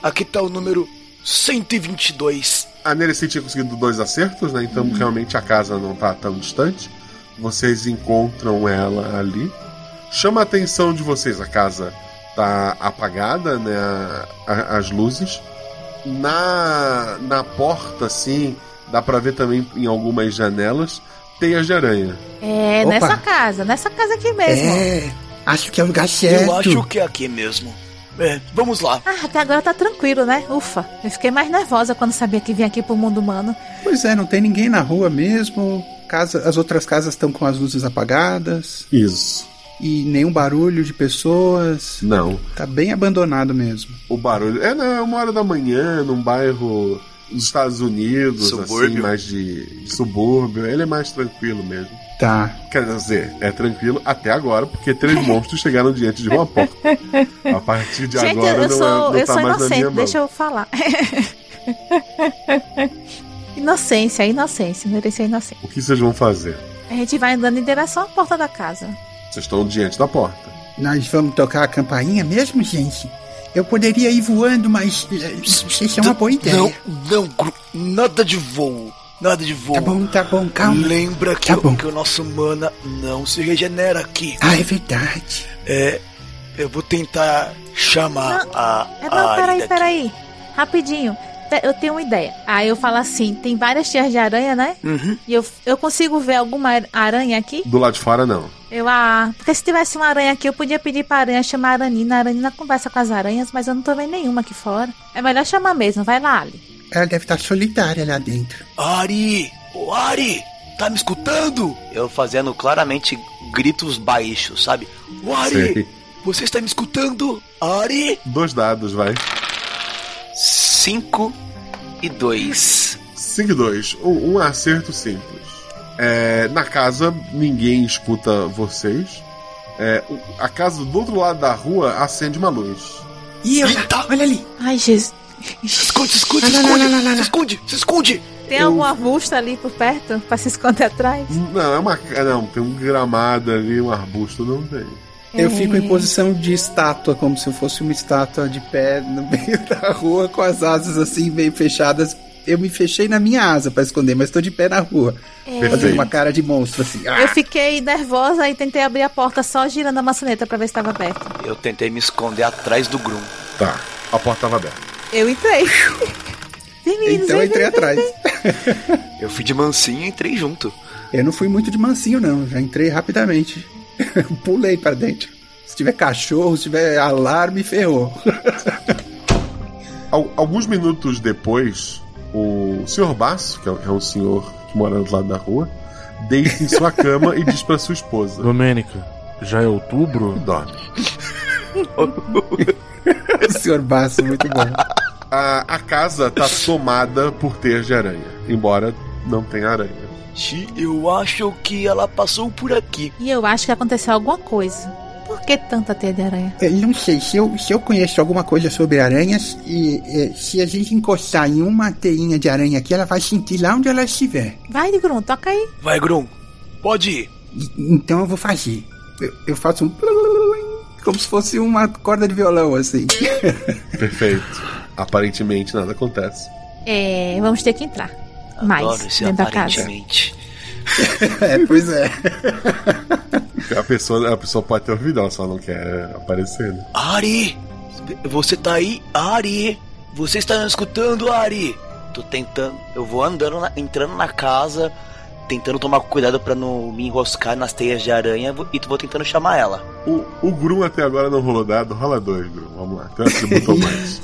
aqui tá o número 122. A Nereci tinha conseguido dois acertos, né? Então realmente a casa não tá tão distante. Vocês encontram ela ali. Chama a atenção de vocês, a casa tá apagada, né? a- a- as luzes. Na, na porta, assim, dá pra ver também em algumas janelas teias de aranha. É, Opa. nessa casa, nessa casa aqui mesmo. É, acho que é o lugar certo. Eu acho que é aqui mesmo. É, vamos lá. Ah, até agora tá tranquilo, né? Ufa. Eu fiquei mais nervosa quando sabia que vinha aqui pro mundo humano. Pois é, não tem ninguém na rua mesmo. Casa, as outras casas estão com as luzes apagadas. Isso. E nenhum barulho de pessoas. Não. Tá bem abandonado mesmo. O barulho. É, não, é uma hora da manhã, num bairro dos Estados Unidos, assim, Subúrbio. mais de, de subúrbio. Ele é mais tranquilo mesmo. Tá. Quer dizer, é tranquilo até agora, porque três (laughs) monstros chegaram diante de uma porta. A partir de Gente, agora eu não, sou, é, não eu tá sou mais inocente, deixa eu falar. (laughs) inocência, inocência, merecer inocência. O que vocês vão fazer? A gente vai andando em direção à porta da casa. Vocês estão diante da porta. Nós vamos tocar a campainha mesmo, gente? Eu poderia ir voando, mas eh, sei se é uma boa ideia. Não, não, nada de voo. Nada de voo. Tá bom, tá bom, calma. Lembra que, Tá o, bom. que o nosso mana não se regenera aqui. Ah, é verdade. É. Eu vou tentar chamar Não, a. É, não, peraí, peraí. Rapidinho. Eu tenho uma ideia. Aí eu falo assim: tem várias tias de aranha, né? Uhum. E eu, eu consigo ver alguma aranha aqui? Do lado de fora, não. Eu, ah, porque se tivesse uma aranha aqui, eu podia pedir pra aranha chamar a Aranina. A Aranina conversa com as aranhas, mas eu não tô vendo nenhuma aqui fora. É melhor chamar mesmo, vai lá, Ali. Ela deve estar solitária lá dentro. Ari! Ô Ari! Tá me escutando? Eu fazendo claramente gritos baixos, sabe? Ô Ari! Sei. Você está me escutando? Ari! Dois dados, vai. 5 e 2. 5 e 2. Um, um acerto simples. É, na casa, ninguém escuta vocês. É, o- a casa do outro lado da rua acende uma luz. Ih, olha ali. Ai, Jesus. Se esconde, se esconde, se esconde! Se esconde, se esconde! Tem Eu- algum arbusto ali por perto pra se esconder atrás? Não, é uma. Não, tem um gramado ali, um arbusto, não tem. Eu fico É. em posição de estátua, como se eu fosse uma estátua de pé no (laughs) meio da rua, com as asas assim, meio fechadas. Eu me fechei na minha asa pra esconder, mas tô de pé na rua. Fazendo Perfeito. uma cara de monstro, assim. Ah! Eu fiquei nervosa e tentei abrir a porta só girando a maçaneta pra ver se estava aberta. Eu tentei me esconder atrás do Grum. Tá, a porta estava aberta. Eu entrei. Então eu entrei atrás. Eu fui de mansinho e entrei junto. Eu não fui muito de mansinho, não. Já entrei rapidamente. (laughs) Pulei pra dentro. Se tiver cachorro, se tiver alarme, ferrou. Al- alguns minutos depois, o Sr. Basso, que é é um senhor que mora do lado da rua, deita em sua cama e diz pra sua esposa: Domênica, já é outubro? Dorme. o senhor Basso, muito bom. A, a casa tá (laughs) tomada por teias de aranha, embora não tenha aranha. Eu acho que ela passou por aqui. E eu acho que aconteceu alguma coisa. Por que tanta teia de aranha? Eu não sei, se eu, se eu conheço alguma coisa sobre aranhas, e, eh, se a gente encostar em uma teinha de aranha aqui, ela vai sentir lá onde ela estiver. Vai, Grum, toca aí. Vai, Grum. Pode ir. E- então eu vou fazer. Eu, eu faço um. (laughs) Como se fosse uma corda de violão, assim. Perfeito. Aparentemente nada acontece. É, vamos ter que entrar. Mais Adoro dentro da casa. aparentemente. (laughs) é, pois é. A pessoa, a pessoa pode ter ouvido, ela só não quer aparecer, né? Ari! Você tá aí? Ari! Você está me escutando, Ari? Tô tentando. Eu vou andando, na- entrando na casa, tentando tomar cuidado pra não me enroscar nas teias de aranha e vou tentando chamar ela. O, o Grum até agora não rolou dado, rola dois, Grum. Vamos lá, tem um atributo (laughs) mais.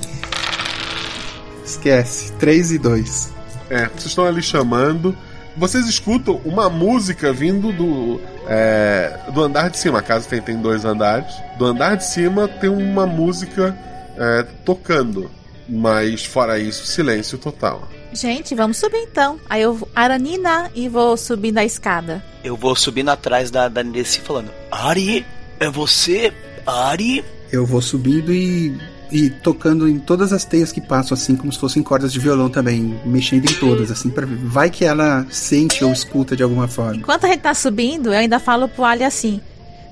Esquece. 3 e 2. É, vocês estão ali chamando. Vocês escutam uma música vindo do, é, do andar de cima. A casa tem, tem dois andares. Do andar de cima tem uma música é, tocando. Mas fora isso, silêncio total. Gente, vamos subir então. Aí eu vou Aranina e vou subindo a escada. Eu vou subindo atrás da, da Nessie falando. Ari! É você? Ari? Eu vou subindo e, e tocando em todas as teias que passam, assim, como se fossem cordas de violão também. Mexendo em todas, assim, pra ver. Vai que ela sente ou escuta de alguma forma. Enquanto a gente tá subindo, eu ainda falo pro Ali assim: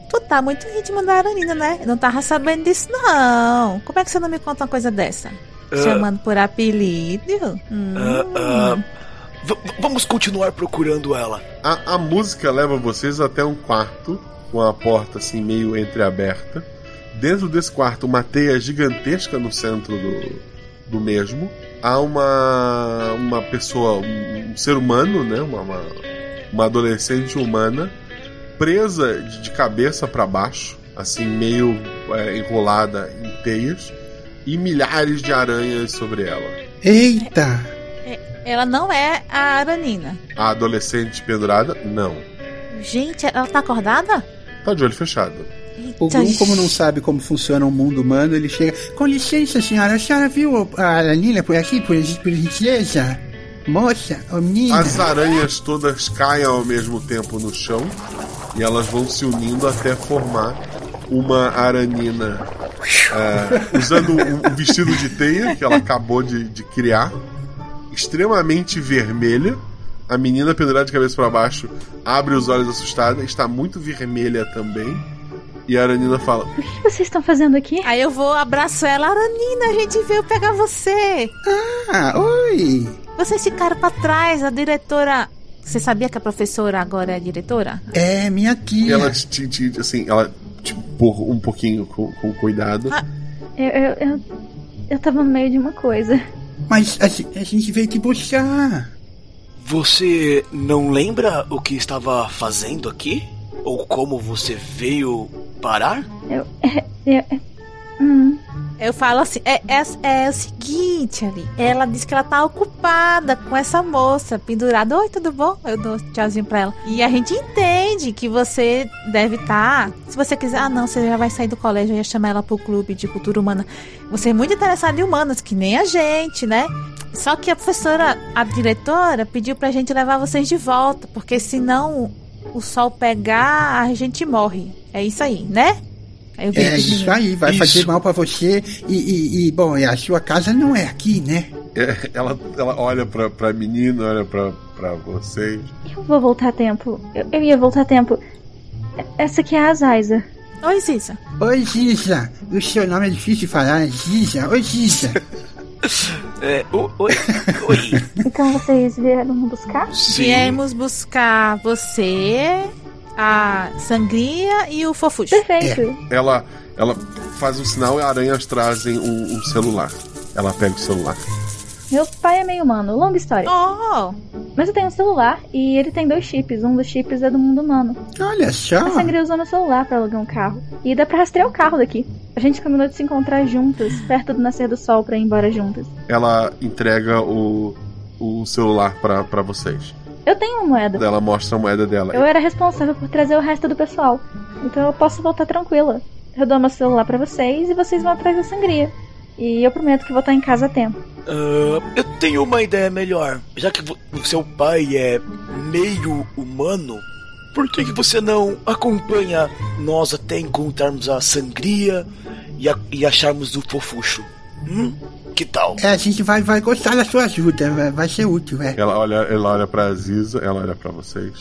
Tu tá muito ritmo da Aranina, né? Eu não tava sabendo disso, não. Como é que você não me conta uma coisa dessa? Chamando por apelido? Hum. Ah, ah, v- v- vamos continuar procurando ela. A, a música leva vocês até um quarto, com a porta assim meio entreaberta. Dentro desse quarto, uma teia gigantesca no centro do, do mesmo. Há uma, uma pessoa, um, um ser humano, né? Uma, uma, uma adolescente humana, presa de, de cabeça para baixo, assim, meio é, enrolada em teias, e milhares de aranhas sobre ela. Eita! Ela não é a Aranina. A adolescente pendurada, não. Gente, ela tá acordada? Tá de olho fechado. O Grum, como não sabe como funciona o mundo humano, ele chega. Com licença, senhora, a senhora viu a Aranina por aqui, por, por gentileza? Moça, ô menina. As aranhas todas caem ao mesmo tempo no chão e elas vão se unindo até formar uma aranina é, usando um, um vestido de teia que ela acabou de, de criar, extremamente vermelha. A menina pendurada de cabeça para baixo abre os olhos assustada, está muito vermelha também. E a Aranina fala: O que vocês estão fazendo aqui? Aí eu vou, abraço ela. Aranina, a gente veio pegar você. Ah, oi. Vocês ficaram pra trás, a diretora... Você sabia que a professora agora é a diretora? É, minha tia. Ela te, te- te- assim, ela te empurra um pouquinho com, com cuidado. Ah. Eu, eu, eu, eu tava no meio de uma coisa. Mas a, a gente veio te buscar. Você não lembra o que estava fazendo aqui? Ou como você veio parar? Eu. É, é, é, hum. Eu falo assim, é, é, é o seguinte, ali. Ela disse que ela tá ocupada com essa moça pendurada. Oi, tudo bom? Eu dou tchauzinho pra ela. E a gente entende que você deve estar. se você quiser, ah, não, você já vai sair do colégio, eu ia chamar ela pro clube de cultura humana. Você é muito interessado em humanas, que nem a gente, né? Só que a professora, a diretora, pediu pra gente levar vocês de volta, porque senão o sol pegar, a gente morre. É isso aí, né? É isso meninos. aí, vai fazer mal pra você. E, e, e, bom, a sua casa não é aqui, né? É, ela, ela olha pra, pra menina, olha pra, pra vocês. Eu vou voltar a tempo. Eu, eu ia voltar a tempo. Essa aqui é a Zaiza. Oi, Ziza. Oi, Giza. O seu nome é difícil de falar, Giza. Oi, Giza. (laughs) É, o- oi, oi. Então vocês vieram me buscar? Viemos buscar você, a Sangria e o Fofuxo. Perfeito. Ela, ela faz um sinal e aranhas trazem um, um celular. Ela pega o celular. Meu pai é meio humano, longa história. Oh! Mas eu tenho um celular e ele tem dois chips. Um dos chips é do mundo humano. Olha só. A Sangria usou meu celular pra alugar um carro. E dá pra rastrear o carro daqui. A gente combinou de se encontrar juntas, perto do nascer do sol, pra ir embora juntas. Ela entrega o, o celular pra, pra vocês. Eu tenho uma moeda. Ela mostra a moeda dela. Eu era responsável por trazer o resto do pessoal. Então eu posso voltar tranquila. Eu dou meu celular pra vocês e vocês vão atrás da sangria. E eu prometo que vou estar em casa a tempo. Ah, eu tenho uma ideia melhor. Já que o seu pai é meio humano, por que, que você não acompanha nós até encontrarmos a sangria e, a- e acharmos o fofucho? Hum? Que tal? É, a gente vai, vai gostar da sua ajuda. Vai, vai ser útil, é. Ela olha, ela olha pra Ziza, ela olha pra vocês.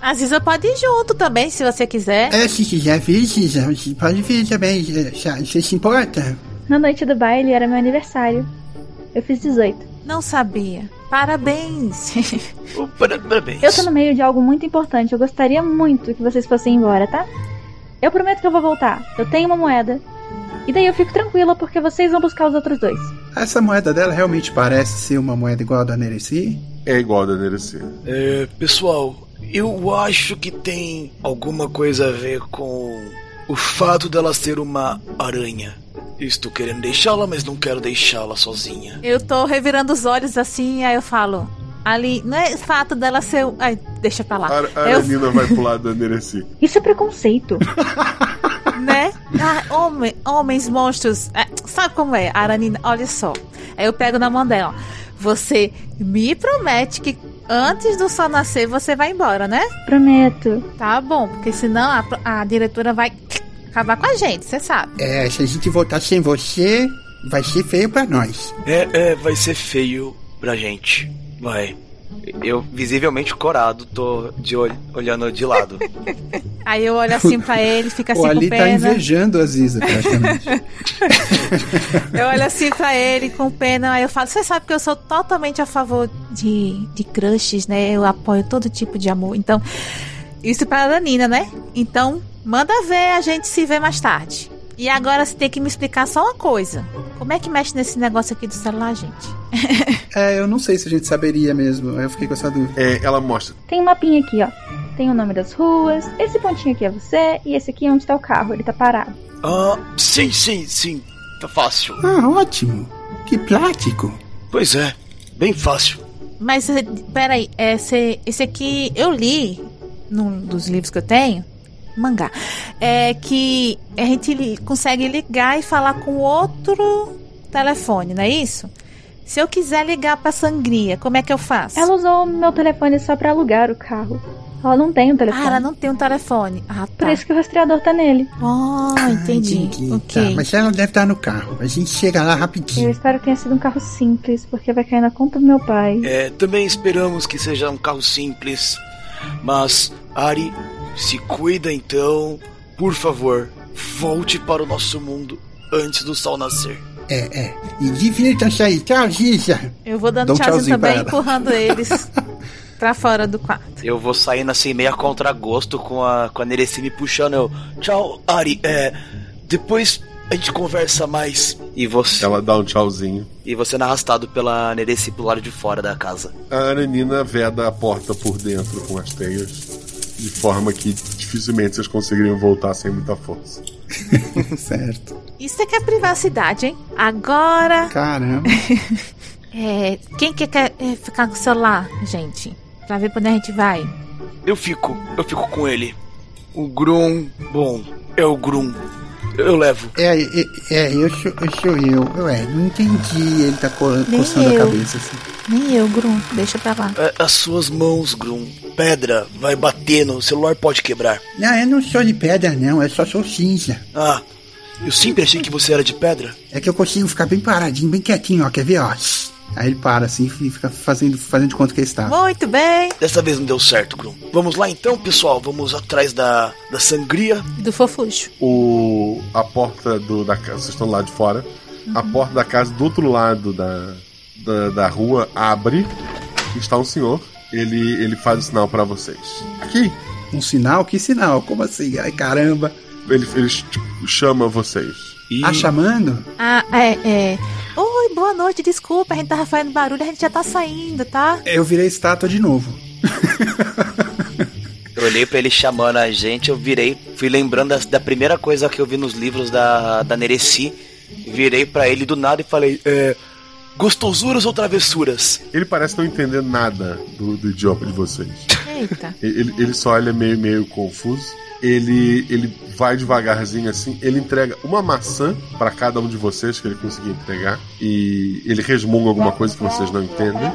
A Ziza pode ir junto também, se você quiser. É, se quiser vir, você pode vir também. eh, Você se importa? Na noite do baile era meu aniversário. Eu fiz 18. Não sabia. Parabéns. (laughs) Parabéns. Eu tô no meio de algo muito importante. Eu gostaria muito que vocês fossem embora, tá? Eu prometo que eu vou voltar. Eu tenho uma moeda. E daí eu fico tranquila porque vocês vão buscar os outros dois. Essa moeda dela realmente parece ser uma moeda igual a da Nereci? É igual a da Nereci. É, pessoal, eu acho que tem alguma coisa a ver com o fato dela ser uma aranha. Estou querendo deixá-la, mas não quero deixá-la sozinha. Eu tô revirando os olhos assim, aí eu falo. Ali, não é fato dela ser. o- Ai, deixa pra lá. A, a Eu- Aranina (laughs) vai pro lado da Nereci. Isso é preconceito. (laughs) né? Ah, homem, homens, monstros. É, sabe como é? A Aranina, olha só. Aí eu pego na mão dela. Você me promete que antes do sol nascer você vai embora, né? Prometo. Tá bom, porque senão a, a diretora vai acabar com a gente, você sabe. É, se a gente voltar sem você, vai ser feio pra nós. É, é, vai ser feio pra gente. Vai. Eu, visivelmente corado, tô de ol- olhando de lado. (laughs) Aí eu olho assim pra ele, fica assim o com Ali tá pena. invejando a Ziza, praticamente. (laughs) Eu olho assim pra ele com pena, aí eu falo, você sabe que eu sou totalmente a favor de, de crushes, né? Eu apoio todo tipo de amor. Então, isso pra Danina, né? Então, manda ver, a gente se vê mais tarde. E agora você tem que me explicar só uma coisa. Como é que mexe nesse negócio aqui do celular, gente? (laughs) é, eu não sei se a gente saberia mesmo. Eu fiquei com essa dúvida. É, ela mostra. Tem um mapinha aqui, ó. Tem o nome das ruas. Esse pontinho aqui é você. E esse aqui é onde tá o carro. Ele tá parado. Ah, sim, sim, sim. Tá fácil. Ah, ótimo. Que prático. Pois é, bem fácil. Mas, eh, peraí, esse, esse aqui eu li num dos livros que eu tenho, mangá, é que a gente consegue ligar e falar com outro telefone, não é isso? Se eu quiser ligar pra Sangria, como é que eu faço? Ela usou o meu telefone só pra alugar o carro. Ela não tem um telefone. Ah, ela não tem um telefone. Ah, tá. Por isso que o rastreador tá nele. Oh, entendi. Ok. Tá, mas ela deve estar no carro. A gente chega lá rapidinho. Eu espero que tenha sido um carro simples, porque vai cair na conta do meu pai. É, também esperamos que seja um carro simples. Mas, Ari, se cuida então. Por favor, volte para o nosso mundo antes do sol nascer. É, é. E divirtam-se aí. Tchau, Giza. Eu vou dando um tchauzinho tchauzinho também, empurrando eles (laughs) pra fora do quarto. Eu vou saindo assim, meio a contragosto com a, com a Nereci me puxando. Eu, Tchau, Ari. É. Depois a gente conversa mais. e você, Ela dá um tchauzinho. e você sendo arrastado pela Nereci pro lado de fora da casa. A Aranina veda a porta por dentro com as teias, de forma que dificilmente vocês conseguiriam voltar sem muita força. (laughs) certo. Isso é que é privacidade, hein? Agora, Caramba. (laughs) é, quem que quer é, ficar com o celular, gente? Pra ver pra onde a gente vai. Eu fico, eu fico com ele. O Grum, bom, é o Grum. Eu levo. É, é, é, eu sou eu. Sou eu. Ué, não entendi. Ele tá co Nem coçando eu. a cabeça assim. Nem eu, Grum. Deixa pra lá. É, as suas mãos, Grum. Pedra vai batendo, o celular pode quebrar. Não, eu não sou de pedra, não. Eu só sou cinza. Ah, eu sempre achei que você era de pedra. É que eu consigo ficar bem paradinho, bem quietinho, ó. Quer ver, ó? Aí ele para assim e fica fazendo, fazendo de conta que ele está. Muito bem. Dessa vez não deu certo, Grum. Vamos lá então, pessoal. Vamos atrás da, da sangria. Do fofuxo. O, a porta do, da casa, vocês estão lá de fora. A porta da casa do outro lado da, da, da rua abre. Está um senhor. Ele, ele faz o sinal pra vocês. Aqui. Um sinal? Que sinal? Como assim? Ai, caramba. Ele, ele tipo, chama vocês. Ah, chamando? Ah, é, é. Oi, boa noite, desculpa, a gente tava fazendo barulho, a gente já tá saindo, tá? Eu virei estátua de novo. Eu olhei pra ele chamando a gente, eu virei, fui lembrando da, da primeira coisa que eu vi nos livros da, da Nereci. Virei pra ele do nada e falei: É. Gostosuras ou travessuras? Ele parece não entender nada do, do idioma de vocês. Eita. Ele, ele só olha meio, meio confuso. Ele, ele vai devagarzinho assim. Ele entrega uma maçã pra cada um de vocês que ele conseguir entregar. E ele resmunga alguma coisa que vocês não entendem.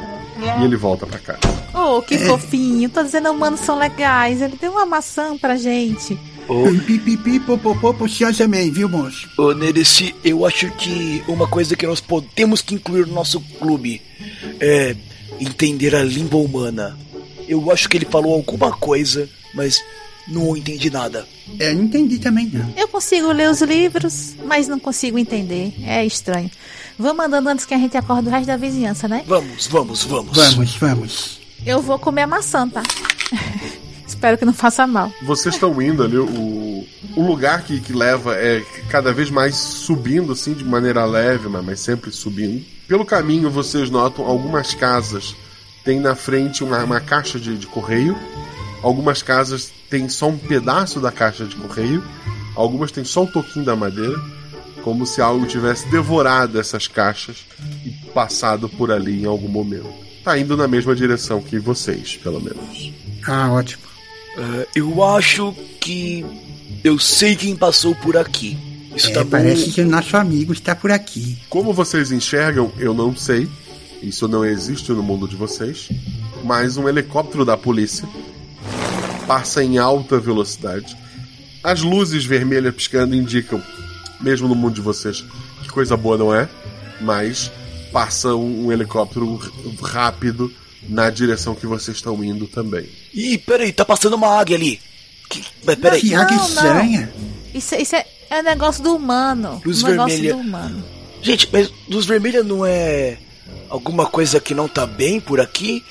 E ele volta pra casa. Oh, que fofinho. Tô dizendo, humanos são legais. Ele deu uma maçã pra gente. Pipipi, popopô, também, viu, moço? Ô, Nereci, eu acho que uma coisa que nós podemos que incluir no nosso clube é entender a língua humana. Eu acho que ele falou alguma coisa, mas não entendi nada. É, não entendi também, não. Eu consigo ler os livros, mas não consigo entender. É estranho. Vamos andando antes que a gente acorde o resto da vizinhança, né? Vamos, vamos, vamos. Vamos, vamos. Eu vou comer a maçã, tá? (laughs) Espero que não faça mal. Vocês estão indo ali, o, o lugar que, que leva é cada vez mais subindo, assim, de maneira leve, mas, mas sempre subindo. Pelo caminho, vocês notam algumas casas. Tem na frente uma, uma caixa de, de correio. Algumas casas têm só um pedaço da caixa de correio. Algumas têm só um toquinho da madeira. Como se algo tivesse devorado essas caixas e passado por ali em algum momento. Tá indo na mesma direção que vocês, pelo menos. Ah, ótimo. É, eu acho que eu sei quem passou por aqui. Isso É, tá bom. parece que o nosso amigo está por aqui. Como vocês enxergam, eu não sei. Isso não existe no mundo de vocês. Mas um helicóptero da polícia passa em alta velocidade. As luzes vermelhas piscando indicam, mesmo no mundo de vocês, que coisa boa não é. Mas passa um, um helicóptero rápido na direção que vocês estão indo também. Ih, peraí, tá passando uma águia ali. Que... Peraí. Que águia estranha. Isso, isso é, é um negócio do humano. Luz um negócio vermelha. do humano. Gente, mas luz vermelha não é alguma coisa que não tá bem por aqui?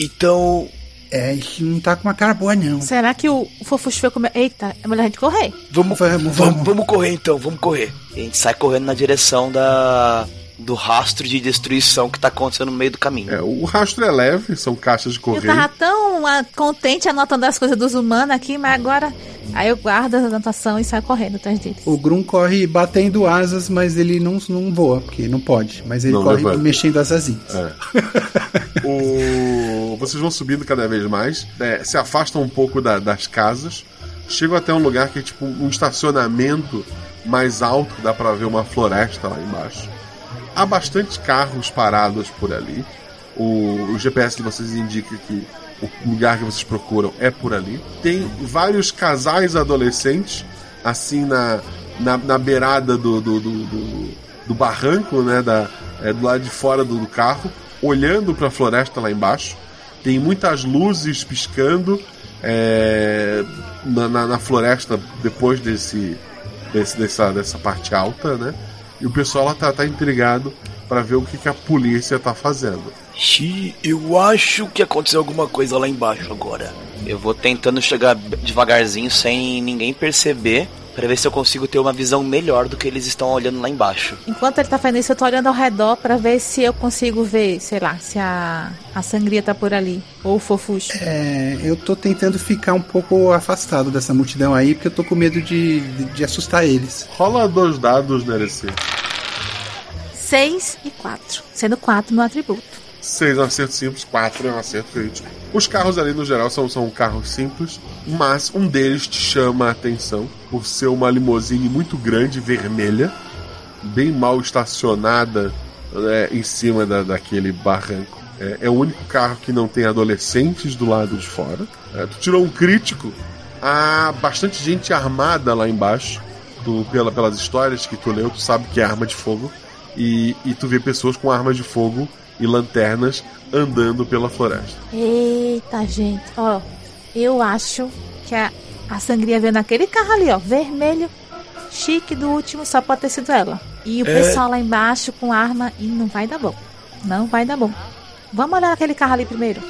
Então. É, isso não tá com uma cara boa, não. Será que o, o Fofuxo foi comer? Eita, é melhor a gente correr. Vamos, vamos, vamos, vamos correr então, vamos correr. A gente sai correndo na direção da do rastro de destruição que tá acontecendo no meio do caminho. É, o rastro é leve, são caixas de Eu correio. tava tão ah, contente anotando as coisas dos humanos aqui, mas agora. Aí eu guardo a anotação e saio correndo atrás dele. O Grum corre batendo asas, mas ele não, não voa, porque não pode. Mas ele Não corre levanta. mexendo as asinhas. É. (laughs) O- Vocês vão subindo cada vez mais, é, se afastam um pouco da- das casas, chegam até um lugar que é tipo um estacionamento mais alto, dá pra ver uma floresta lá embaixo. Há bastante carros parados por ali. O, o GPS de vocês indica que o lugar que vocês procuram é por ali. Tem vários casais adolescentes, assim na, na, na beirada do, do, do, do- do barranco, né? Da, é, do lado de fora do, do carro, olhando para a floresta lá embaixo. Tem muitas luzes piscando é, na, na, na floresta depois desse, desse, dessa, dessa parte alta, né? E o pessoal lá tá, tá intrigado para ver o que, que a polícia tá fazendo. Xi, eu acho que aconteceu alguma coisa lá embaixo agora. Eu vou tentando chegar devagarzinho sem ninguém perceber. Pra ver se eu consigo ter uma visão melhor do que eles estão olhando lá embaixo. Enquanto ele tá fazendo isso, eu tô olhando ao redor pra ver se eu consigo ver, sei lá, se a, a sangria tá por ali. Ou o fofuxo. É, eu tô tentando ficar um pouco afastado dessa multidão aí, porque eu tô com medo de, de, de assustar eles. Rola dois dados, Nereci. 6 e 4. Sendo 4 meu atributo. 6 é um acerto simples, 4 é um acerto crítico. Os carros ali no geral são, são carros simples, mas um deles te chama a atenção por ser uma limousine muito grande, vermelha, bem mal estacionada né, em cima da, daquele barranco. É, é, o único carro que não tem adolescentes do lado de fora. É, tu tirou um crítico. Há bastante gente armada lá embaixo. Tu, pela, pelas histórias que tu leu, tu sabe que é arma de fogo. E, e tu vê pessoas com armas de fogo e lanternas andando pela floresta. Eita, gente. Ó, eu acho que a, a sangria veio naquele carro ali, ó. Vermelho, chique do último, só pode ter sido ela. E o É. pessoal lá embaixo com arma e não vai dar bom. Não vai dar bom. Vamos olhar aquele carro ali primeiro.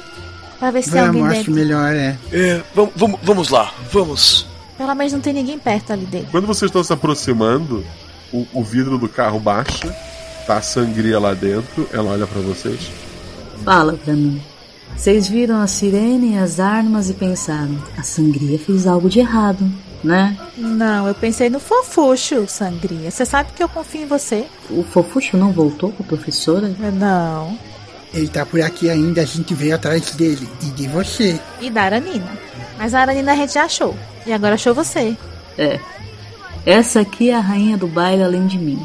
Pra ver se tem alguém Vamos, acho dentro. melhor, é. É, vamos, vamos, vamos lá, vamos. Pelo menos não tem ninguém perto ali dentro. Quando vocês estão se aproximando, o, o vidro do carro baixa, tá a sangria lá dentro, ela olha pra vocês. Fala pra mim. Vocês viram a sirene e as armas e pensaram: a sangria fez algo de errado, né? Não, eu pensei no fofuxo, sangria. Você sabe que eu confio em você. O fofuxo não voltou com a professora? Não. Ele tá por aqui ainda, a gente veio atrás dele. E de você. E da Aranina. Mas a Aranina a gente já achou. E agora achou você. É. Essa aqui é a rainha do baile além de mim.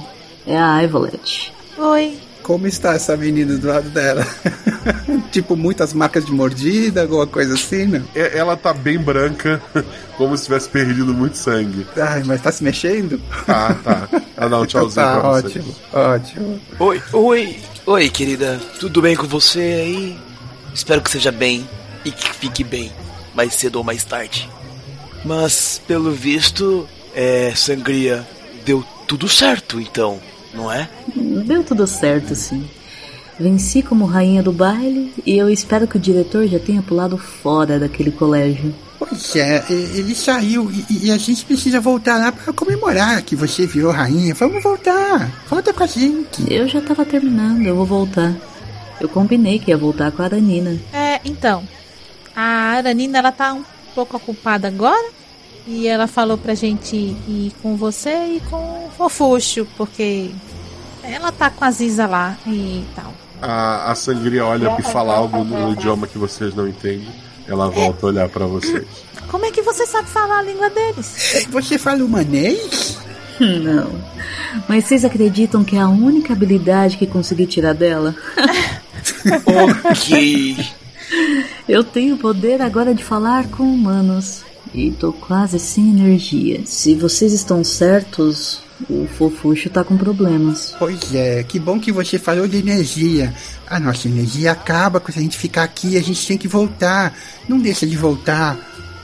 É a Ivolet. Oi. Como está essa menina do lado dela? (laughs) tipo, muitas marcas de mordida, alguma coisa assim, não? É- Ela tá bem branca, (laughs) como se tivesse perdido muito sangue. Ai, mas tá se mexendo? Tá, tá. Ela dá um tchauzinho tá, pra você. ótimo, ótimo. Oi, oi, oi, querida. Tudo bem com você aí? Espero que seja bem e que fique bem, mais cedo ou mais tarde. Mas, pelo visto, é, Sangria, deu tudo certo então, não é? Deu tudo certo, sim. Venci como rainha do baile e eu espero que o diretor já tenha pulado fora daquele colégio. Pois é, ele saiu e, e a gente precisa voltar lá pra comemorar que você virou rainha. Vamos voltar. Volta com a gente. Eu já tava terminando, eu vou voltar. Eu combinei que ia voltar com a Aranina. É, então. A Aranina, ela tá um pouco ocupada agora. E ela falou pra gente ir com você e com o Fofuxo, porque ela tá com a Ziza lá e tal. A, a sangria olha e fala algo no, no idioma que vocês não entendem. Ela volta a olhar pra vocês. Como é que você sabe falar a língua deles? Você fala humanês? (laughs) Não. Mas vocês acreditam que é a única habilidade que consegui tirar dela? (laughs) ok. Eu tenho o poder agora de falar com humanos. E tô quase sem energia. Se vocês estão certos, o fofuxo tá com problemas. Pois é, que bom que você falou de energia. A nossa energia acaba quando a gente ficar aqui, a gente tem que voltar. Não deixa de voltar.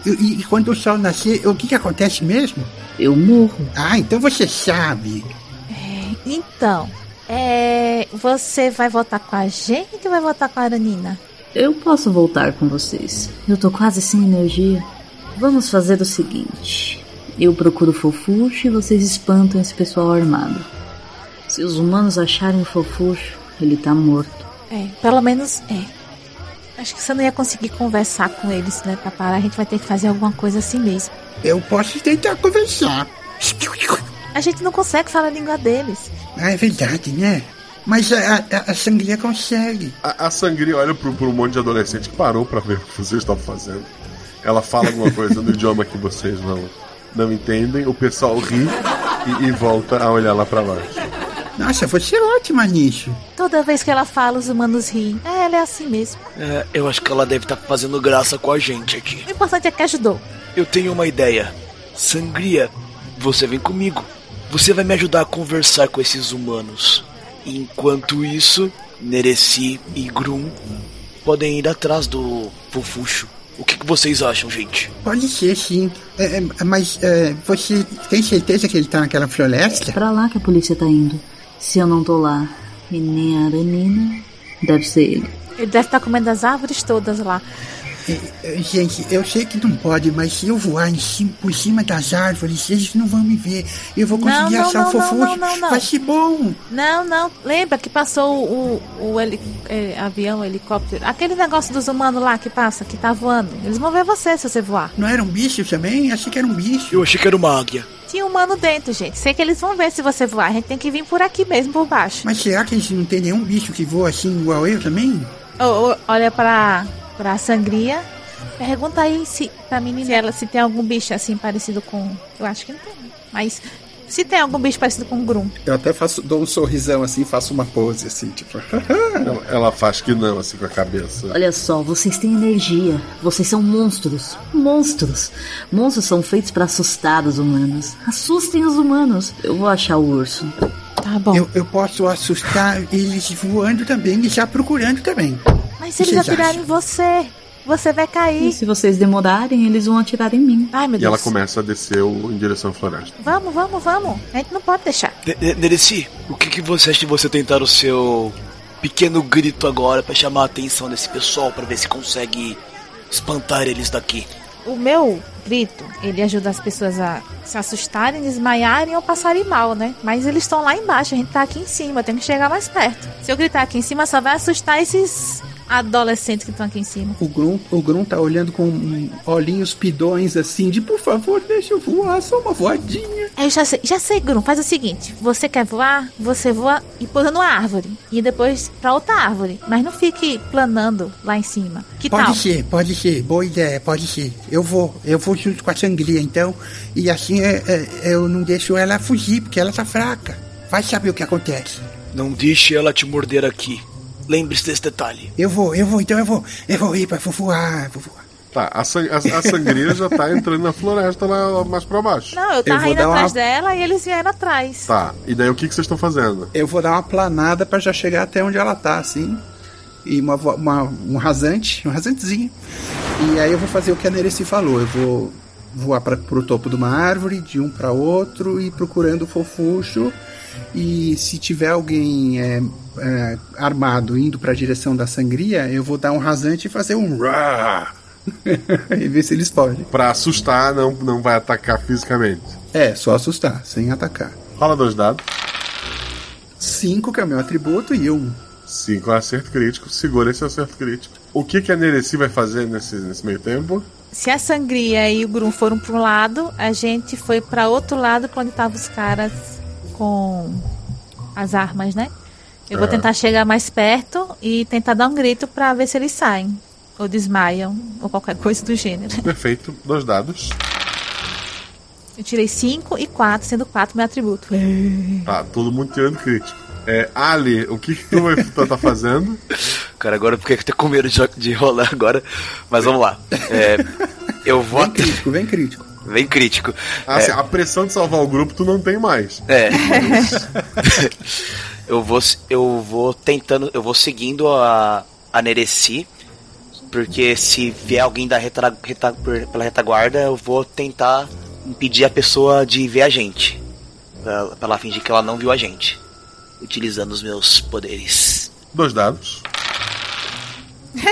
E, e- e quando o sol nascer, o que, que acontece mesmo? Eu morro. Ah, então você sabe. Então, é. Você vai votar com a gente ou vai votar com a Aranina? Eu posso voltar com vocês. Eu tô quase sem energia. Vamos fazer o seguinte: eu procuro o fofuxo e vocês espantam esse pessoal armado. Se os humanos acharem o fofuxo, ele tá morto. É, pelo menos é. Acho que você não ia conseguir conversar com eles, né, pra parar. A gente vai ter que fazer alguma coisa assim mesmo. Eu posso tentar conversar. A gente não consegue falar a língua deles. Ah, é verdade, né? Mas a, a, a sangria consegue. A, a sangria olha pro, pro monte de adolescente que parou pra ver o que vocês estavam fazendo. Ela fala alguma coisa no idioma que vocês não, não entendem. O pessoal ri e, e volta a olhar lá pra baixo. Nossa, você é ótima nisso. Toda vez que ela fala, os humanos riem. É, ela é assim mesmo. É, eu acho que ela deve estar fazendo graça com a gente aqui. O importante é que ajudou. Eu tenho uma ideia. Sangria, você vem comigo. Você vai me ajudar a conversar com esses humanos. Enquanto isso, Nereci e Grum podem ir atrás do Fofuxo. O que, que vocês acham, gente? Pode ser, sim. É, é, mas é, você tem certeza que ele tá naquela floresta? É pra lá que a polícia tá indo. Se eu não tô lá e nem a Aranina, deve ser ele. Ele deve estar comendo as árvores todas lá. É, Gente, eu sei que não pode, mas se eu voar em cima, por cima das árvores, eles não vão me ver. Eu vou conseguir Não, não, achar não, o fofuxo. não, não, não. Vai ser bom. Não, não. Lembra que passou o, o heli- é, avião, helicóptero. Aquele negócio dos humanos lá que passa, que tá voando. Eles vão ver você se você voar. Não era um bicho também? Achei que era um bicho. Eu achei que era uma águia. Tinha humano dentro, gente. Sei que eles vão ver se você voar. A gente tem que vir por aqui mesmo, por baixo. Mas será que eles não tem nenhum bicho que voa assim igual eu também? Ô, ô, olha pra, pra sangria. Pergunta aí se, pra menina se, ela, se tem algum bicho assim parecido com. Eu acho que não tem. Mas se tem algum bicho parecido com um Grum. Eu até faço, dou um sorrisão assim, faço uma pose assim, tipo. (laughs) Ela, ela faz que não, assim, com a cabeça. Olha só, vocês têm energia. Vocês são monstros. Monstros. Monstros são feitos pra assustar os humanos. Assustem os humanos. Eu vou achar o urso. Tá bom. Eu, eu posso assustar eles voando também e já procurando também. Mas se eles atirarem em você, você vai E cair. se vocês demorarem, eles vão atirar em mim. Ai, meu E ela Deus. começa a descer o- em direção à floresta. Vamos, vamos, vamos. A gente não pode deixar. Ne- Ne- Nereci, o que, que você acha de você tentar o seu pequeno grito agora pra chamar a atenção desse pessoal pra ver se consegue espantar eles daqui? O meu grito, ele ajuda as pessoas a se assustarem, desmaiarem ou passarem mal, né? Mas eles estão lá embaixo, a gente tá aqui em cima, tem que chegar mais perto. Se eu gritar aqui em cima, só vai assustar esses adolescentes que estão aqui em cima. O Grum, o Grum tá olhando com olhinhos pidões assim, de por favor, deixa eu voar, só uma voadinha. Eu já sei, já sei, Grum, faz o seguinte: você quer voar, você voa e pousa numa árvore. E depois pra outra árvore. Mas não fique planando lá em cima. Que pode tal? ser, pode ser. Boa ideia, pode ser. Eu vou, eu vou junto com a sangria então. E assim é, é, eu não deixo ela fugir, porque ela tá fraca. Vai saber o que acontece. Não deixe ela te morder aqui. Lembre-se desse detalhe. Eu vou, eu vou, então eu vou. Eu vou ir pra vou voar, vou voar. Tá, a, san- a- a sangria já tá entrando na floresta lá mais pra baixo. Não, eu Eu tava vou indo dar uma- atrás dela e eles vieram atrás. Tá, e daí o que, que vocês estão fazendo? Eu vou dar uma planada pra já chegar até onde ela tá, assim. E uma, uma- um rasante, um rasantezinho. E aí eu vou fazer o que a Nereci falou. Eu vou voar pra, pro topo de uma árvore, de um pra outro, e procurando o fofuxo. E se tiver alguém é, é, armado indo pra direção da sangria, eu vou dar um rasante e fazer um rá. (laughs) e ver se eles fogem. Pra assustar, não, não vai atacar fisicamente. É, só assustar, sem atacar. Fala dois dados. Cinco, que é o meu atributo, e um. 5 é acerto crítico, segura esse acerto crítico. O que, que a Nereci vai fazer nesse, nesse meio tempo? Se a sangria e o Grum foram para um lado, a gente foi para outro lado, pra onde estavam os caras com as armas, né? Eu vou É. tentar chegar mais perto e tentar dar um grito pra ver se eles saem. Ou desmaiam, ou qualquer coisa do gênero. Perfeito, dois dados. Eu tirei 5 e 4, sendo 4 meu atributo. Tá, todo mundo tirando crítico. É, Ali, o que, que tu (laughs) vai tá fazendo? Cara, agora eu fiquei até com medo de, de rolar agora. Mas vamos lá. É, eu vou. Vem crítico, vem crítico. Vem crítico. Ah, assim, É, a pressão de salvar o grupo tu não tem mais. É. (laughs) eu vou eu vou tentando, eu vou seguindo a a Nereci, porque se vier alguém da reta, reta- pela retaguarda, eu vou tentar impedir a pessoa de ver a gente. Pra, pra ela fingir que ela não viu a gente. Utilizando os meus poderes. Dois dados. (laughs)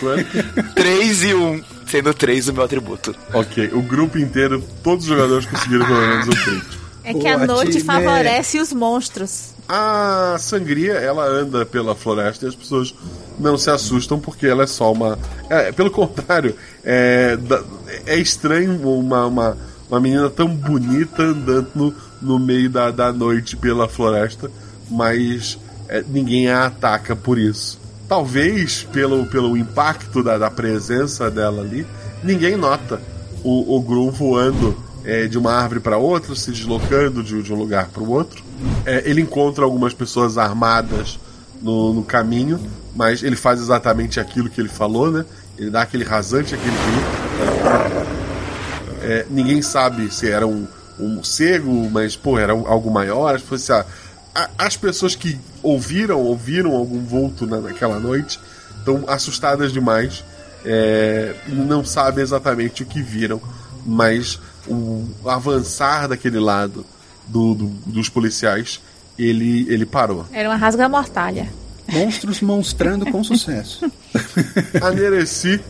Quanto? 3 e 1, sendo 3 o meu atributo. Ok, o grupo inteiro, todos os jogadores conseguiram pelo menos um crítico. É que a Boa, noite time. favorece os monstros. A sangria, ela anda pela floresta e as pessoas não se assustam porque ela é só uma. É, pelo contrário, é, é estranho uma, uma, uma menina tão bonita andando no, no meio da, da noite pela floresta, mas é, ninguém a ataca por isso. Talvez pelo, pelo impacto da, da presença dela ali, ninguém nota o, o Grum voando é, de uma árvore para outra, se deslocando de, de um lugar para o outro. É, ele encontra algumas pessoas armadas no, no caminho, mas ele faz exatamente aquilo que ele falou, né? Ele dá aquele rasante, aquele grito. É, ninguém sabe se era um, um morcego, mas pô, era um- algo maior. Tipo, assim, a- a- as pessoas que ouviram, ouviram algum vulto na, naquela noite, estão assustadas demais é, não sabem exatamente o que viram, mas o avançar daquele lado do, do, dos policiais, ele, ele parou. Era uma rasga-mortalha. Monstros monstrando com sucesso. (laughs) A Nereci,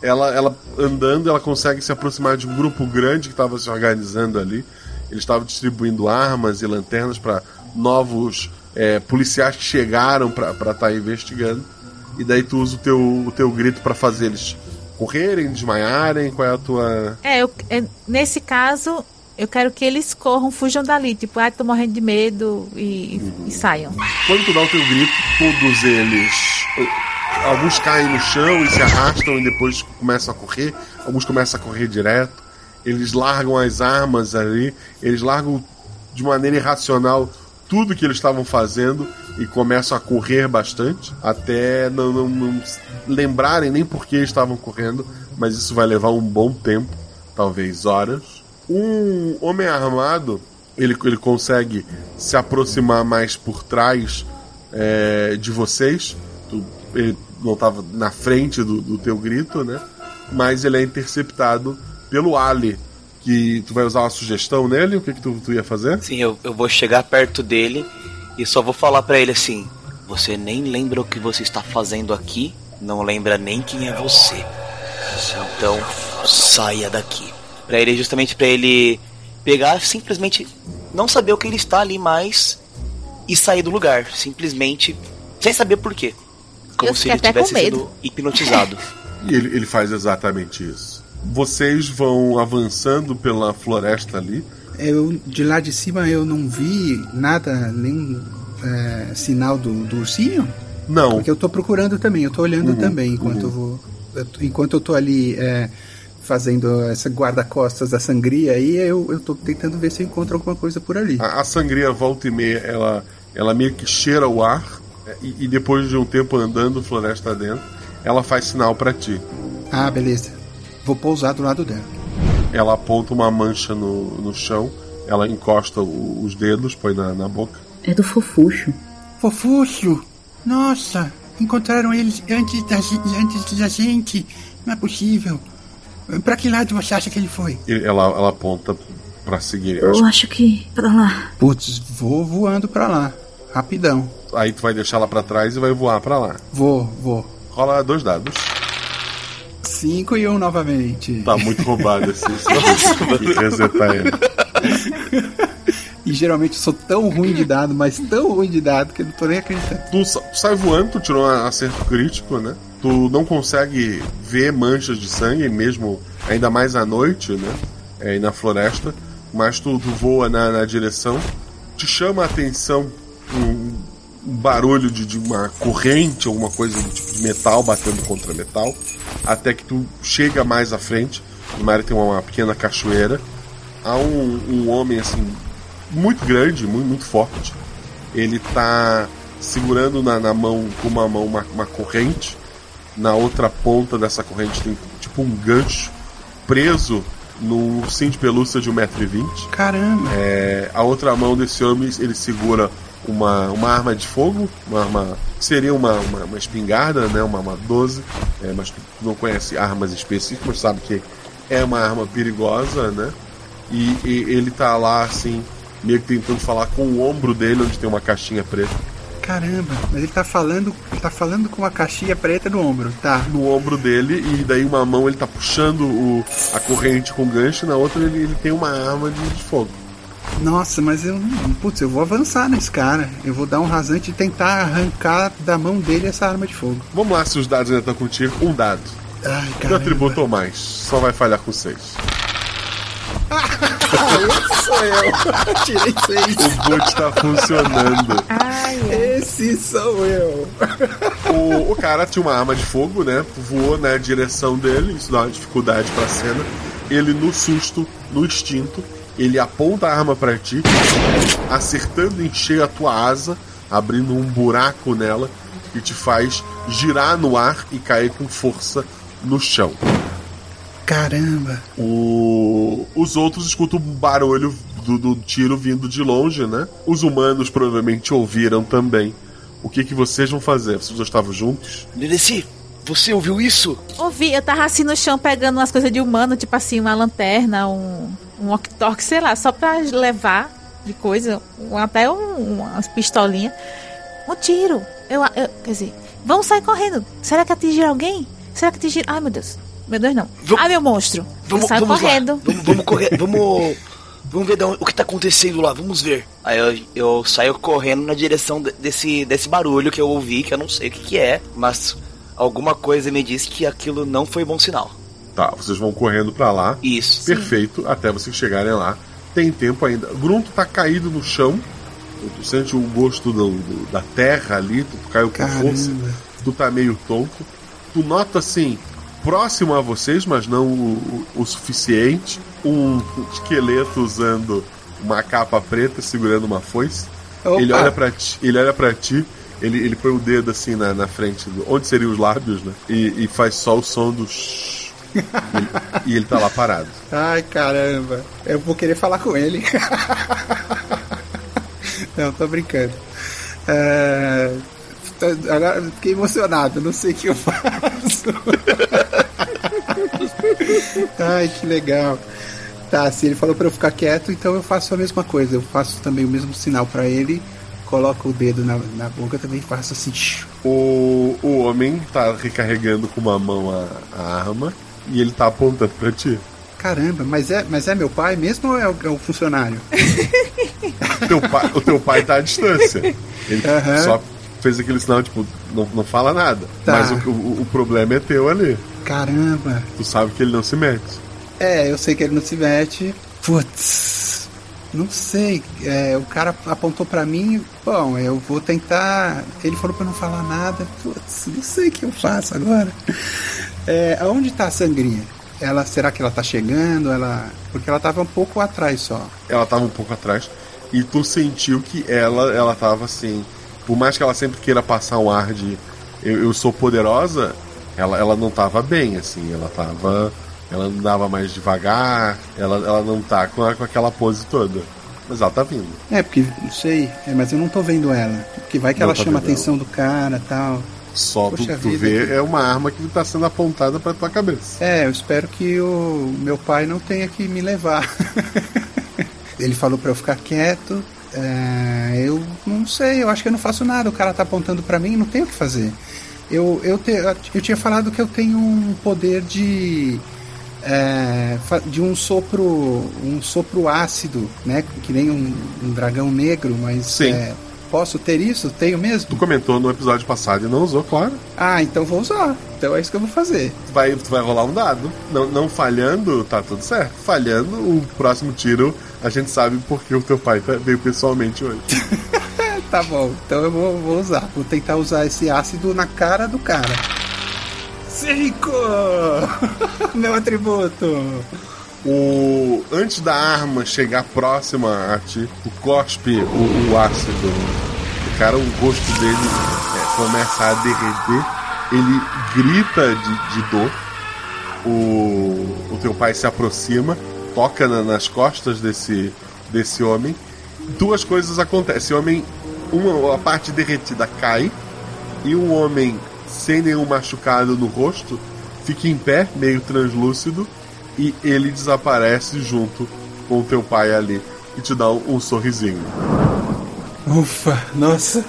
ela, ela andando, ela consegue se aproximar de um grupo grande que estava se organizando ali. Eles estavam distribuindo armas e lanternas para novos é, policiais que chegaram para estar tá investigando. E daí tu usa o teu, o teu grito para fazer eles correrem, desmaiarem. Qual é a tua. É, eu, é, nesse caso, eu quero que eles corram, fujam dali. Tipo, ah, tô morrendo de medo e, Uhum. e saiam. Quando tu dá o teu grito, todos eles. Alguns caem no chão e se arrastam e depois começam a correr. Alguns começam a correr direto. Eles largam as armas ali. Eles largam de maneira irracional tudo que eles estavam fazendo e começam a correr bastante. Até não, não, não lembrarem nem por que estavam correndo. Mas isso vai levar um bom tempo talvez horas. Um homem armado ele, ele consegue se aproximar mais por trás é, de vocês. Ele não estava na frente do, do teu grito, né? Mas ele é interceptado pelo Ali. Que tu vai usar uma sugestão nele? O que, que tu, tu ia fazer? Sim, eu, eu vou chegar perto dele e só vou falar para ele assim: Você nem lembra o que você está fazendo aqui, não lembra nem quem é você. Então, saia daqui. Para ele, justamente para ele pegar, simplesmente não saber o que ele está ali mais e sair do lugar, simplesmente sem saber por quê. Como Eu se ele tivesse sido hipnotizado. (laughs) E ele, ele faz exatamente isso. Vocês vão avançando pela floresta ali. Eu, de lá de cima, eu não vi nada, nenhum é, sinal do, do ursinho? Não. Porque eu tô procurando também, eu tô olhando Uhum, também enquanto uhum. eu vou. eu enquanto eu tô ali é, fazendo essa guarda-costas da sangria aí, eu, eu tô tentando ver se eu encontro alguma coisa por ali. A, a sangria volta e meia, ela, ela meio que cheira o ar. é, E, e depois de um tempo andando floresta dentro, ela faz sinal para ti. Ah, beleza. Vou pousar do lado dela. Ela aponta uma mancha no, no chão, ela encosta o- os dedos, põe na, na boca. É do fofucho. Fofuxo! Nossa, encontraram eles antes da, antes da gente. Não é possível. Pra que lado você acha que ele foi? Ela, ela aponta para seguir. Eu acho que pra lá. Putz, vou voando pra lá. Rapidão. Aí tu vai deixar ela para trás e vai voar para lá. Vou, vou. Rola dois dados. Cinco e um novamente. Tá muito roubado esse. (laughs) resetar ele. E geralmente eu sou tão ruim de dado, mas tão ruim de dado que eu não tô nem acreditando. Tu sai voando, tu tirou um acerto crítico, né? Tu não consegue ver manchas de sangue, mesmo ainda mais à noite, né? É, e na floresta. Mas tu, tu voa na, na direção. Te chama a atenção um, um barulho de, de uma corrente, alguma coisa do tipo de metal batendo contra metal. Até que tu chega mais à frente. Numa área tem uma, uma pequena cachoeira. Há um, um homem assim, muito grande, muito, muito forte. Ele tá segurando na, na mão, com uma mão, uma, uma corrente. Na outra ponta dessa corrente tem tipo um gancho preso no ursinho de pelúcia de 1,20m. Caramba! É, a outra mão desse homem, ele segura uma, uma arma de fogo, uma arma que seria uma, uma, uma espingarda, né, uma, uma 12, é, mas tu não conhece armas específicas, sabe que é uma arma perigosa, né? E, e ele tá lá assim, meio que tentando falar com o ombro dele, onde tem uma caixinha preta. Caramba, mas ele tá falando. Ele tá falando com uma caixinha preta no ombro, tá? No ombro dele, e daí uma mão ele tá puxando o, a corrente com gancho, na outra ele, ele tem uma arma de, de fogo. Nossa, mas eu não. Putz, eu vou avançar nesse cara. Eu vou dar um rasante e tentar arrancar da mão dele essa arma de fogo. Vamos lá, se os dados ainda estão contigo. Um dado. Ai, Tu atributo ou mais, só vai falhar com seis. esse sou eu. Tirei seis. (laughs) O boot tá funcionando. Esse sou eu. O, o cara tinha uma arma de fogo, né? Voou na direção dele, isso dá uma dificuldade pra cena. Ele, no susto, no instinto, ele aponta a arma pra ti, acertando em cheio a tua asa, abrindo um buraco nela, que te faz girar no ar e cair com força no chão. Caramba. O... Os outros escutam um barulho do, do tiro vindo de longe, né? Os humanos provavelmente ouviram também. O que, que vocês vão fazer? Vocês já estavam juntos? Nereci, Você ouviu isso? Ouvi, eu tava assim no chão pegando umas coisas de humano, tipo assim, uma lanterna, um, um walkie-talkie, sei lá, só pra levar de coisa, um- até um, umas pistolinhas. Um tiro. Eu, eu- quer dizer, vamos sair correndo. Será que atingiram alguém? Será que atingiram? Ai, meu Deus. Meu Deus, não. Ai, meu monstro. Vamos, vamos correndo. Vamos, vamos correr. Vamos. Vamos ver de onde- o que tá acontecendo lá. Vamos ver. Aí eu, eu saio correndo na direção de- desse, desse barulho que eu ouvi, que eu não sei o que, que é, mas alguma coisa me diz que aquilo não foi bom sinal. Tá, vocês vão correndo pra lá. Isso. Perfeito, até vocês chegarem lá. Tem tempo ainda. Grunto tá caído no chão. Tu sente o gosto do- do- da terra ali, tu caiu com Caramba. força. Tu tá meio tonto. Tu nota assim, próximo a vocês, mas não o, o- o suficiente, um esqueleto usando uma capa preta segurando uma foice. Opa. Ele olha para ti, ele olha para ti, ele, ele põe o dedo assim na, na frente, do, onde seriam os lábios, né? E, e faz só o som do shhh. E ele, e ele tá lá parado. Ai, caramba. Eu vou querer falar com ele. não, tô brincando. É, Agora fiquei emocionado, não sei o que eu faço. Ai, que legal. Tá, se ele falou pra eu ficar quieto, então eu faço a mesma coisa. Eu faço também o mesmo sinal pra ele, coloco o dedo na, na boca também faço assim. O, o homem tá recarregando com uma mão a, a arma e ele tá apontando pra ti. Caramba, mas é, mas é meu pai mesmo ou é o, é o funcionário? (laughs) Teu pai, o teu pai tá à distância. Ele Aham. só fez aquele sinal, tipo, não, não fala nada. Tá. Mas o, o, o problema é teu ali. Caramba. Tu sabe que ele não se mete. É, eu sei que ele não se mete. Putz, não sei. É, o cara apontou pra mim. Bom, eu vou tentar. Ele falou pra não falar nada. Putz, não sei o que eu faço agora. É, aonde tá a sangria? Ela, será que ela tá chegando? Ela, porque ela tava um pouco atrás só. ela tava um pouco atrás e tu sentiu que ela ela tava assim por mais que ela sempre queira passar um ar de eu, eu sou poderosa ela, ela não tava bem assim ela tava ela andava mais devagar ela, ela não tá com, a- com aquela pose toda mas ela tá vindo É, porque não sei, é, mas eu não tô vendo ela. Porque vai que Não ela tá chama a atenção do cara tal. só tu, Poxa tu vida, vê que- é uma arma que tá sendo apontada pra tua cabeça É, eu espero que o meu pai não tenha que me levar. (laughs) Ele falou pra eu ficar quieto. é, eu não sei, eu acho que eu não faço nada. O cara tá apontando pra mim, não tenho o que fazer. Eu, eu, te- eu tinha falado que eu tenho um poder de. É, de um sopro um sopro ácido, né? Que nem um, um dragão negro, mas Sim. é, posso ter isso? Tenho mesmo? tu comentou no episódio passado e não usou claro Ah, então vou usar. Então é isso que eu vou fazer. vai, vai rolar um dado não, não falhando tá tudo certo falhando o próximo tiro a gente sabe porque o teu pai tá- veio pessoalmente hoje (laughs) Tá bom, então eu vou, vou usar. Vou tentar usar esse ácido na cara do cara. Cinco! (laughs) Meu atributo! O antes da arma chegar próxima a ti, tu cospe o, o ácido. O cara, o rosto dele é, começa a derreter. Ele grita de, de dor. O, o teu pai se aproxima, toca na- nas costas desse, desse homem. Duas coisas acontecem. Esse homem, uma a parte derretida cai e o homem sem nenhum machucado no rosto fica em pé, meio translúcido, e ele desaparece junto com o teu pai ali e te dá um, um sorrisinho. Ufa, nossa!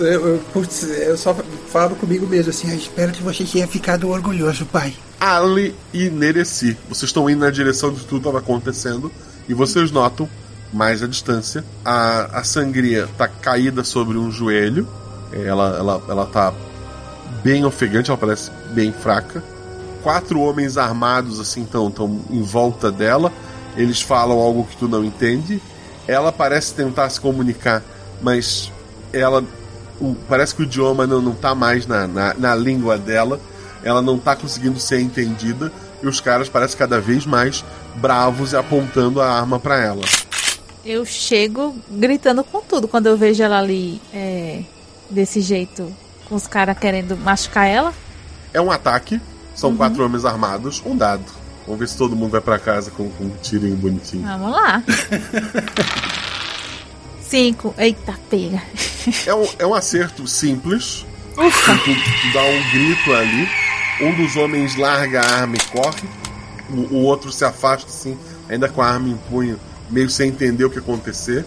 Eu, eu, putz, eu só falo comigo mesmo assim, "Ah, espero que você tenha ficado orgulhoso, pai. Ali e Nereci, vocês estão indo na direção de tudo estava acontecendo e vocês notam mais à distância a, a sangria tá caída sobre um joelho, ela, ela, ela tá bem ofegante, ela parece bem fraca. Quatro homens armados assim estão tão em volta dela. Eles falam algo que tu não entende. Ela parece tentar se comunicar, mas ela o- parece que o idioma não, não tá mais na, na, na língua dela. Ela não tá conseguindo ser entendida. E os caras parecem cada vez mais bravos e apontando a arma para ela. Eu chego gritando com tudo quando eu vejo ela ali é, desse jeito, com os caras querendo machucar ela. É um ataque. São quatro homens armados. Um dado. Vamos ver se todo mundo vai para casa com, com um tirinho bonitinho. Vamos lá. Cinco. Eita, pega. É um, é um acerto simples. Tu, tu dá um grito ali. Um dos homens larga a arma e corre. O, o outro se afasta assim, ainda com a arma em punho, meio sem entender o que acontecer.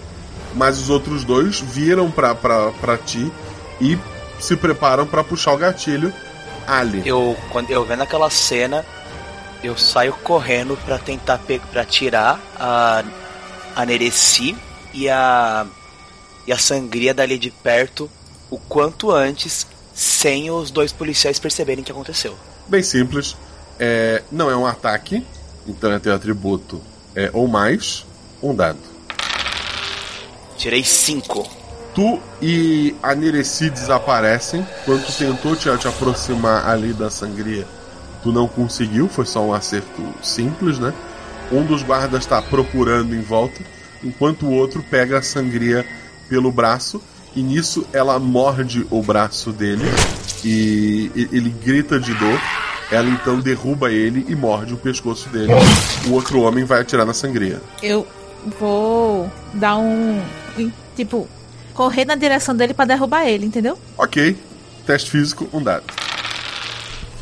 Mas os outros dois viram pra, pra, pra ti e se preparam pra puxar o gatilho. Ali. Eu, quando eu vendo aquela cena, eu saio correndo pra tentar pe pra tirar a, a Nereci e a, e a sangria dali de perto o quanto antes, sem os dois policiais perceberem o que aconteceu. Bem simples. É, não é um ataque, então é teu atributo é, ou mais um dado. Tirei cinco. Tu e a Nereci desaparecem. Quando tu tentou te, te aproximar ali da sangria, tu não conseguiu, foi só um acerto simples, né? Um dos guardas está procurando em volta, enquanto o outro pega a sangria pelo braço e nisso ela morde o braço dele e ele grita de dor. Ela então derruba ele e morde o pescoço dele. O outro homem vai atirar na sangria. Eu vou dar um. Tipo, correr na direção dele pra derrubar ele, entendeu? Ok, teste físico, um dado.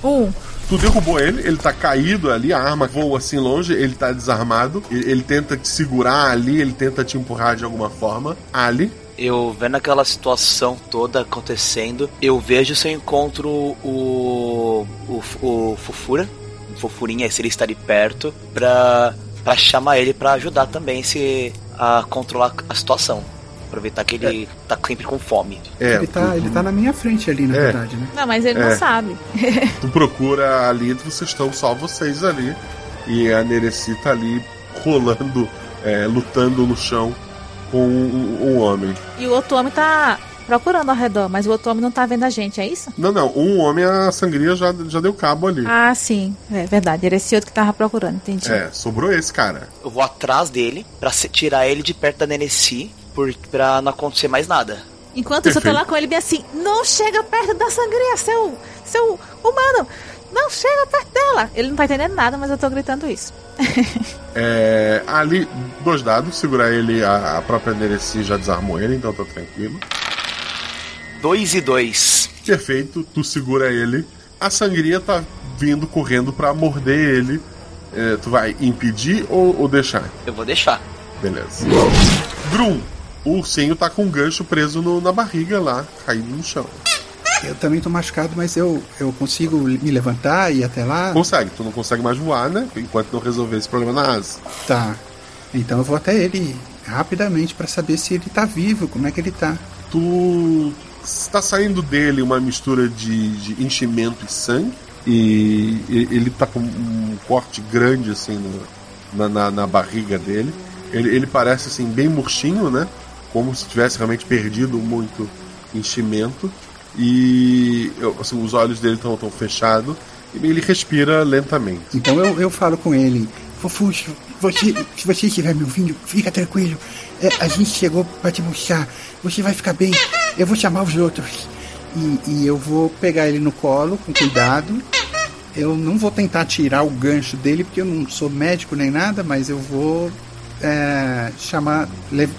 Um. Tu derrubou ele, ele tá caído ali, a arma voa assim longe, ele tá desarmado. Ele, ele tenta te segurar ali, ele tenta te empurrar de alguma forma. Ali, Eu vendo aquela situação toda acontecendo, eu vejo se eu encontro o. o, o Fofura, o Fofurinha, se ele está ali perto, pra, pra chamar ele pra ajudar também se a controlar a situação. Aproveitar que ele tá sempre com fome. É, ele, tá, ele tá na minha frente ali, na É. verdade, né? Não, mas ele não É. sabe. tu procura ali, vocês estão só vocês ali. E a Nereci tá ali rolando, é, lutando no chão com um, um homem. E o outro homem tá procurando ao redor, mas o outro homem não tá vendo a gente, é isso? Não, não, um homem a sangria já, já deu cabo ali. Ah, sim. É verdade. Era esse outro que tava procurando, entendi. É, sobrou esse cara. Eu vou atrás dele pra se- tirar ele de perto da Neneci, por, pra não acontecer mais nada. Enquanto isso, eu tô Perfeito. lá com ele bem assim: não chega perto da sangria, seu, seu humano! Não chega perto dela! Ele não tá entendendo nada, mas eu tô gritando isso. É, ali, dois dados, segurar ele, a, a própria Nereci já desarmou ele, então tá tranquilo. Dois e dois. Perfeito, tu segura ele. A sangria tá vindo correndo pra morder ele. É, tu vai impedir ou, ou deixar? Eu vou deixar. Beleza. Grum, o ursinho tá com um gancho preso no- na barriga lá, caído no chão. Eu também tô machucado, mas eu, eu consigo me levantar e ir até lá? Consegue, tu não consegue mais voar, né? Enquanto não resolver esse problema na asa. Tá. Então eu vou até ele rapidamente pra saber se ele tá vivo, como é que ele tá. Tu está saindo dele uma mistura de, de enchimento e sangue. E e- ele tá com um corte grande assim no- na, na, na barriga dele. Ele, ele parece assim bem murchinho, né? Como se tivesse realmente perdido muito enchimento. E assim, os olhos dele estão tão fechados. E ele respira lentamente. Então eu, eu falo com ele, Fofuxo, você, se você estiver me ouvindo, fica tranquilo. É, a gente chegou pra te buscar. Você vai ficar bem. Eu vou chamar os outros. E, e eu vou pegar ele no colo, com cuidado. Eu não vou tentar tirar o gancho dele, porque eu não sou médico nem nada, mas eu vou é, chamar,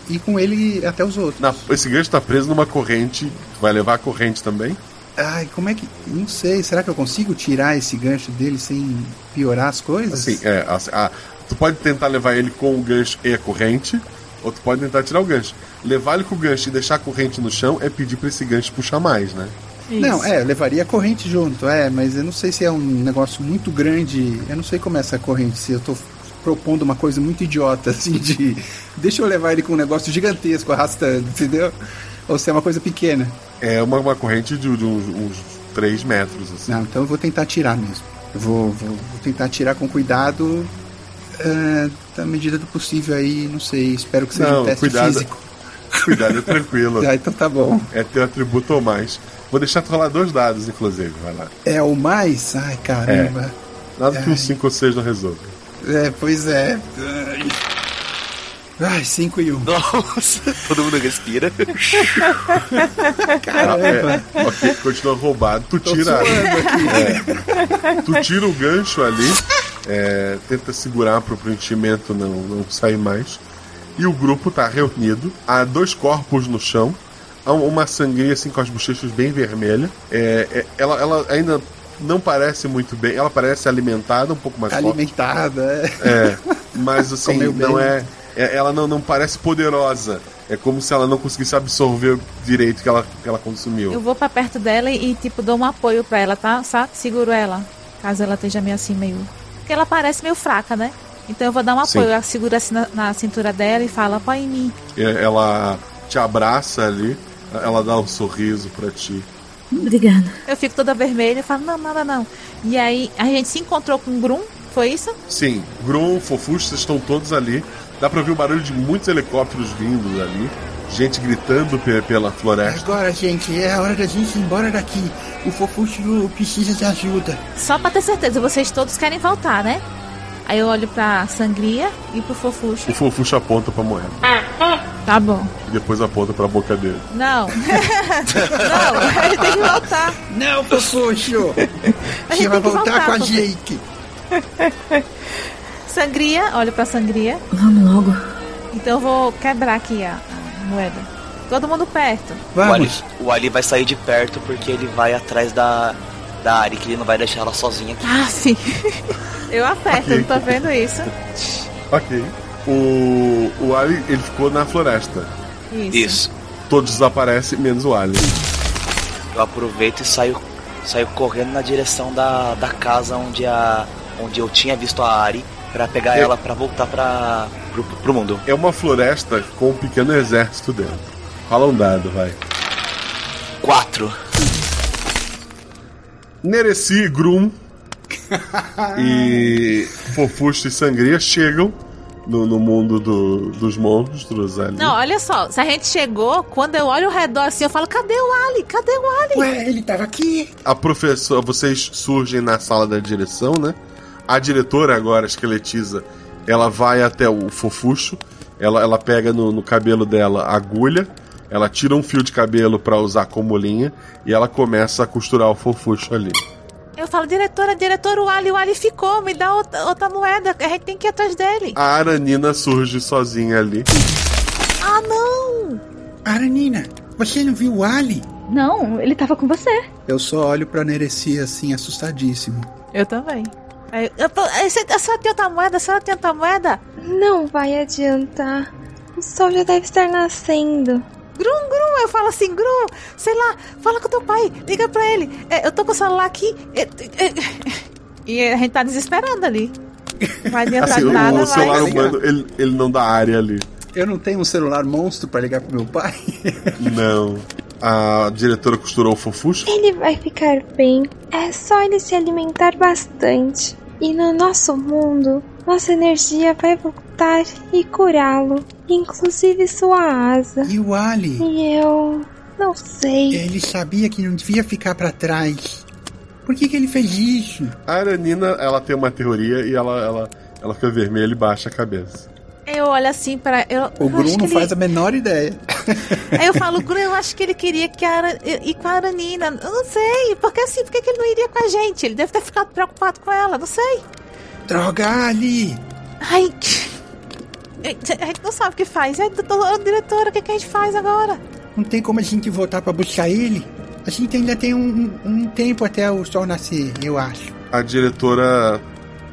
ir com ele até os outros. Na- esse gancho tá preso numa corrente. Tu vai levar a corrente também? Ai, como é que. Não sei, será que eu consigo tirar esse gancho dele sem piorar as coisas? Assim, é, assim, ah, tu pode tentar levar ele com o gancho e a corrente, ou tu pode tentar tirar o gancho. Levar ele com o gancho e deixar a corrente no chão é pedir pra esse gancho puxar mais, né? Não, é, eu levaria a corrente junto, é, mas eu não sei se é um negócio muito grande. Eu não sei como é essa corrente, se eu tô propondo uma coisa muito idiota, (laughs) assim, de. Deixa eu levar ele com um negócio gigantesco arrastando, entendeu? Ou se é uma coisa pequena. É uma, uma corrente de, de uns, uns 3 metros, assim. Não, então eu vou tentar tirar mesmo. Eu vou, vou, vou tentar tirar com cuidado, é, da medida do possível aí, não sei, espero que seja Não, um teste cuidado. físico. (laughs) Cuidado, é tranquilo. (laughs) Ah, então tá bom. É teu atributo ou mais. Vou deixar tu rolar dois dados, inclusive, vai lá. É o mais? Ai, caramba. Nada que um 5 ou 6 não resolva. É, pois é. Ai, 5 e 1. Um. Nossa, (laughs) todo mundo respira. Caramba. É, ok, continua roubado. Tu Tô tira. É. tu tira o gancho ali, é, tenta segurar pro preenchimento não, não sair mais. E o grupo tá reunido. Há dois corpos no chão. há uma sangria assim com as bochechas bem vermelhas. É, é- ela, ela ainda não parece muito bem. Ela parece alimentada, um pouco mais forte. Alimentada, é. É, mas assim, Comeu não é, é- Ela não, não parece poderosa. É como se ela não conseguisse absorver direito que ela, que ela consumiu. Eu vou pra perto dela e, tipo, dou um apoio pra ela, tá? Sabe? Seguro ela. Caso ela esteja meio assim, meio. Porque ela parece meio fraca, né? Então eu vou dar um Sim. apoio. Eu seguro assim na, na cintura dela e falo, apoia em mim. É, Ela te abraça ali, ela dá um sorriso pra ti. Obrigada. Eu fico toda vermelha e falo, não, nada não. E aí a gente se encontrou com o Grum, foi isso? Sim, Grum, vocês estão todos ali. Dá pra ouvir o barulho de muitos helicópteros vindo ali. Gente gritando pe- pela floresta. Agora, gente, é a hora da gente ir embora daqui. O Fofuxo precisa de ajuda. Só pra ter certeza, vocês todos querem voltar, né? Aí eu olho pra Sangria e pro Fofuxo. O Fofuxo aponta pra moeda. Tá bom. E depois aponta pra boca dele. Não. (laughs) não, ele tem que voltar. Não, Fofuxo! (laughs) A Você gente vai que voltar com a gente. (laughs) Sangria, olho pra Sangria. Vamos logo. Então eu vou quebrar aqui a, a moeda. Todo mundo perto. O Ali, o Ali vai sair de perto porque ele vai atrás da, da Ari, que ele não vai deixar ela sozinha aqui. Ah, sim. Eu aperto, Ok. não tô vendo isso. Ok. O, o Ali, ele ficou na floresta. Isso. Isso. Todos desaparecem, menos o Ali. Eu aproveito e saio, saio correndo na direção da, da casa onde, a, onde eu tinha visto a Ari pra pegar É. ela pra voltar pra, pro, pro mundo. É uma floresta com um pequeno exército dentro. Fala um dado, vai. Quatro. Nereci, Grum (laughs) e Fofuxo e Sangria chegam no, no mundo do- dos monstros ali. Não, olha só, se a gente chegou, quando eu olho ao redor assim, eu falo, cadê o Ali? Cadê o Ali? Ué, ele tava aqui. A professora, vocês surgem na sala da direção, né? A diretora agora, a esqueletiza, ela vai até o fofuxo, ela, ela pega no, no cabelo dela a agulha, ela tira um fio de cabelo pra usar como linha e ela começa a costurar o fofuxo ali. Eu falo, diretora, diretora, o Ali, o Ali ficou, me dá outra, outra moeda, a gente tem que ir atrás dele. A Aranina surge sozinha ali. Ah, não! Aranina, você não viu o Ali? Não, ele tava com você. Eu só olho pra Nereci assim, assustadíssimo. Eu também. Aí, eu, tô- aí, você- a senhora tem outra moeda? A senhora tem outra moeda? Não vai adiantar. O sol já deve estar nascendo. Grum, Grum, eu falo assim, Grum, sei lá, fala com teu pai, liga pra ele. É, eu tô com o celular aqui. é, é, é. E a gente tá desesperando ali. Não vai adiantar Assim, nada, o celular mas... humano, ele, ele não dá área ali. Eu não tenho um celular monstro pra ligar pro meu pai? (laughs) Não. A diretora costurou o fofuxo. Ele vai ficar bem. É só ele se alimentar bastante. E no nosso mundo, nossa energia vai voltar e curá-lo. Inclusive sua asa. E o Ali? E eu. não sei. Ele sabia que não devia ficar pra trás. Por que, que ele fez isso? A Aranina, ela tem uma teoria e ela, ela, ela fica vermelha e baixa a cabeça. Eu olho assim pra. Eu, O eu Bruno não ele- faz a menor ideia. Aí eu falo, Gru, eu acho que ele queria que a Ara... ir com a Aranina. Eu não sei, porque assim, por que que ele não iria com a gente? Ele deve ter ficado preocupado com ela, não sei. Droga, Ali! Ai. (laughs) A gente não sabe o que faz. Ai, doutora, diretora, o que, que a gente faz agora? Não tem como a gente voltar pra buscar ele? A gente ainda tem um, um- um tempo até o sol nascer, eu acho. A diretora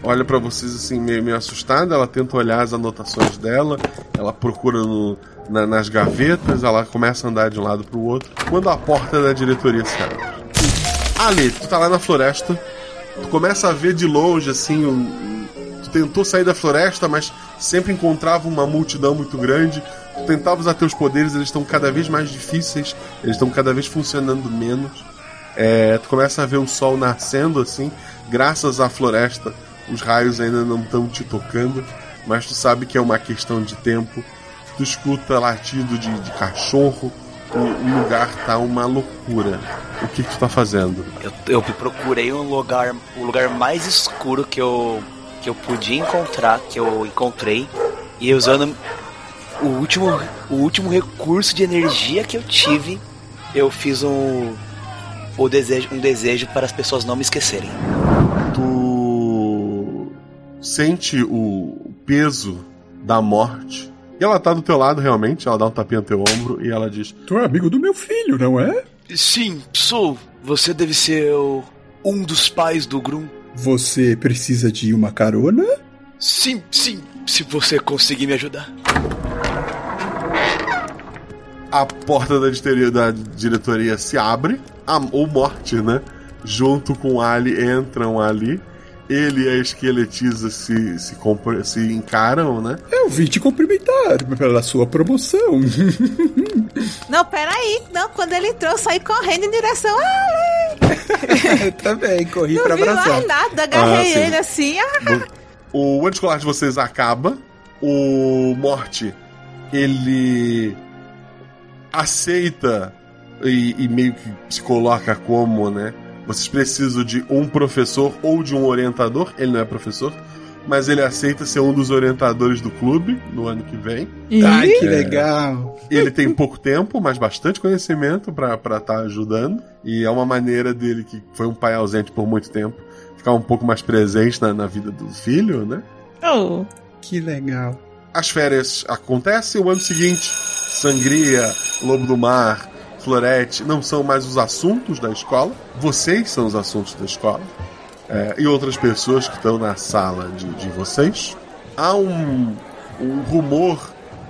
olha pra vocês assim, meio, meio assustada. Ela tenta olhar as anotações dela. Ela procura no- na- nas gavetas. Ela começa a andar de um lado pro outro. Quando a porta da diretoria se abre. Ali, tu tá lá na floresta. Tu começa a ver de longe, assim, um, tu tentou sair da floresta, mas sempre encontrava uma multidão muito grande. Tu tentava usar teus poderes, eles estão cada vez mais difíceis, eles estão cada vez funcionando menos. É, tu começa a ver o sol nascendo, assim, graças à floresta. Os raios ainda não estão te tocando, mas tu sabe que é uma questão de tempo. Tu escuta latido de, de cachorro, o, lugar tá uma loucura. O que, que tu tá fazendo? Eu, eu procurei um lugar, o lugar mais escuro que eu, que eu podia encontrar, que eu encontrei, e usando o último, o último recurso de energia que eu tive, eu fiz um, o desejo, um desejo para as pessoas não me esquecerem. Tu sente o peso da morte E ela tá do teu lado realmente, ela dá um tapinha no teu ombro e ela diz: Tu é amigo do meu filho, não é? Sim, sou. Você deve ser o- um dos pais do Grum. Você precisa de uma carona? Sim, sim, se você conseguir me ajudar. A porta da, diretoria- da diretoria se abre, a, o Morte, né? Junto com o Ali entram ali. Ele e a esqueletiza se, se, se encaram, né? Eu vim te cumprimentar pela sua promoção. (laughs) Não, peraí. Não, quando ele entrou, eu saí correndo em direção a Ale. Também, corri Não pra vi abraçar. mais nada, agarrei Ah, ele assim. ah. O ano escolar de vocês acaba. O Morte, ele aceita e, e meio que se coloca como, né? Vocês precisam de um professor ou de um orientador. Ele não é professor, mas ele aceita ser um dos orientadores do clube no ano que vem. Ai, que É. legal. Ele tem pouco tempo, mas bastante conhecimento pra estar ajudando. E é uma maneira dele, que foi um pai ausente por muito tempo, ficar um pouco mais presente na, na vida do filho, né? Oh. Que legal. As férias acontecem, o ano seguinte, sangria, lobo do mar, florete, não são mais os assuntos da escola. Vocês são os assuntos da escola. É, e outras pessoas que estão na sala de, de vocês. Há um, um rumor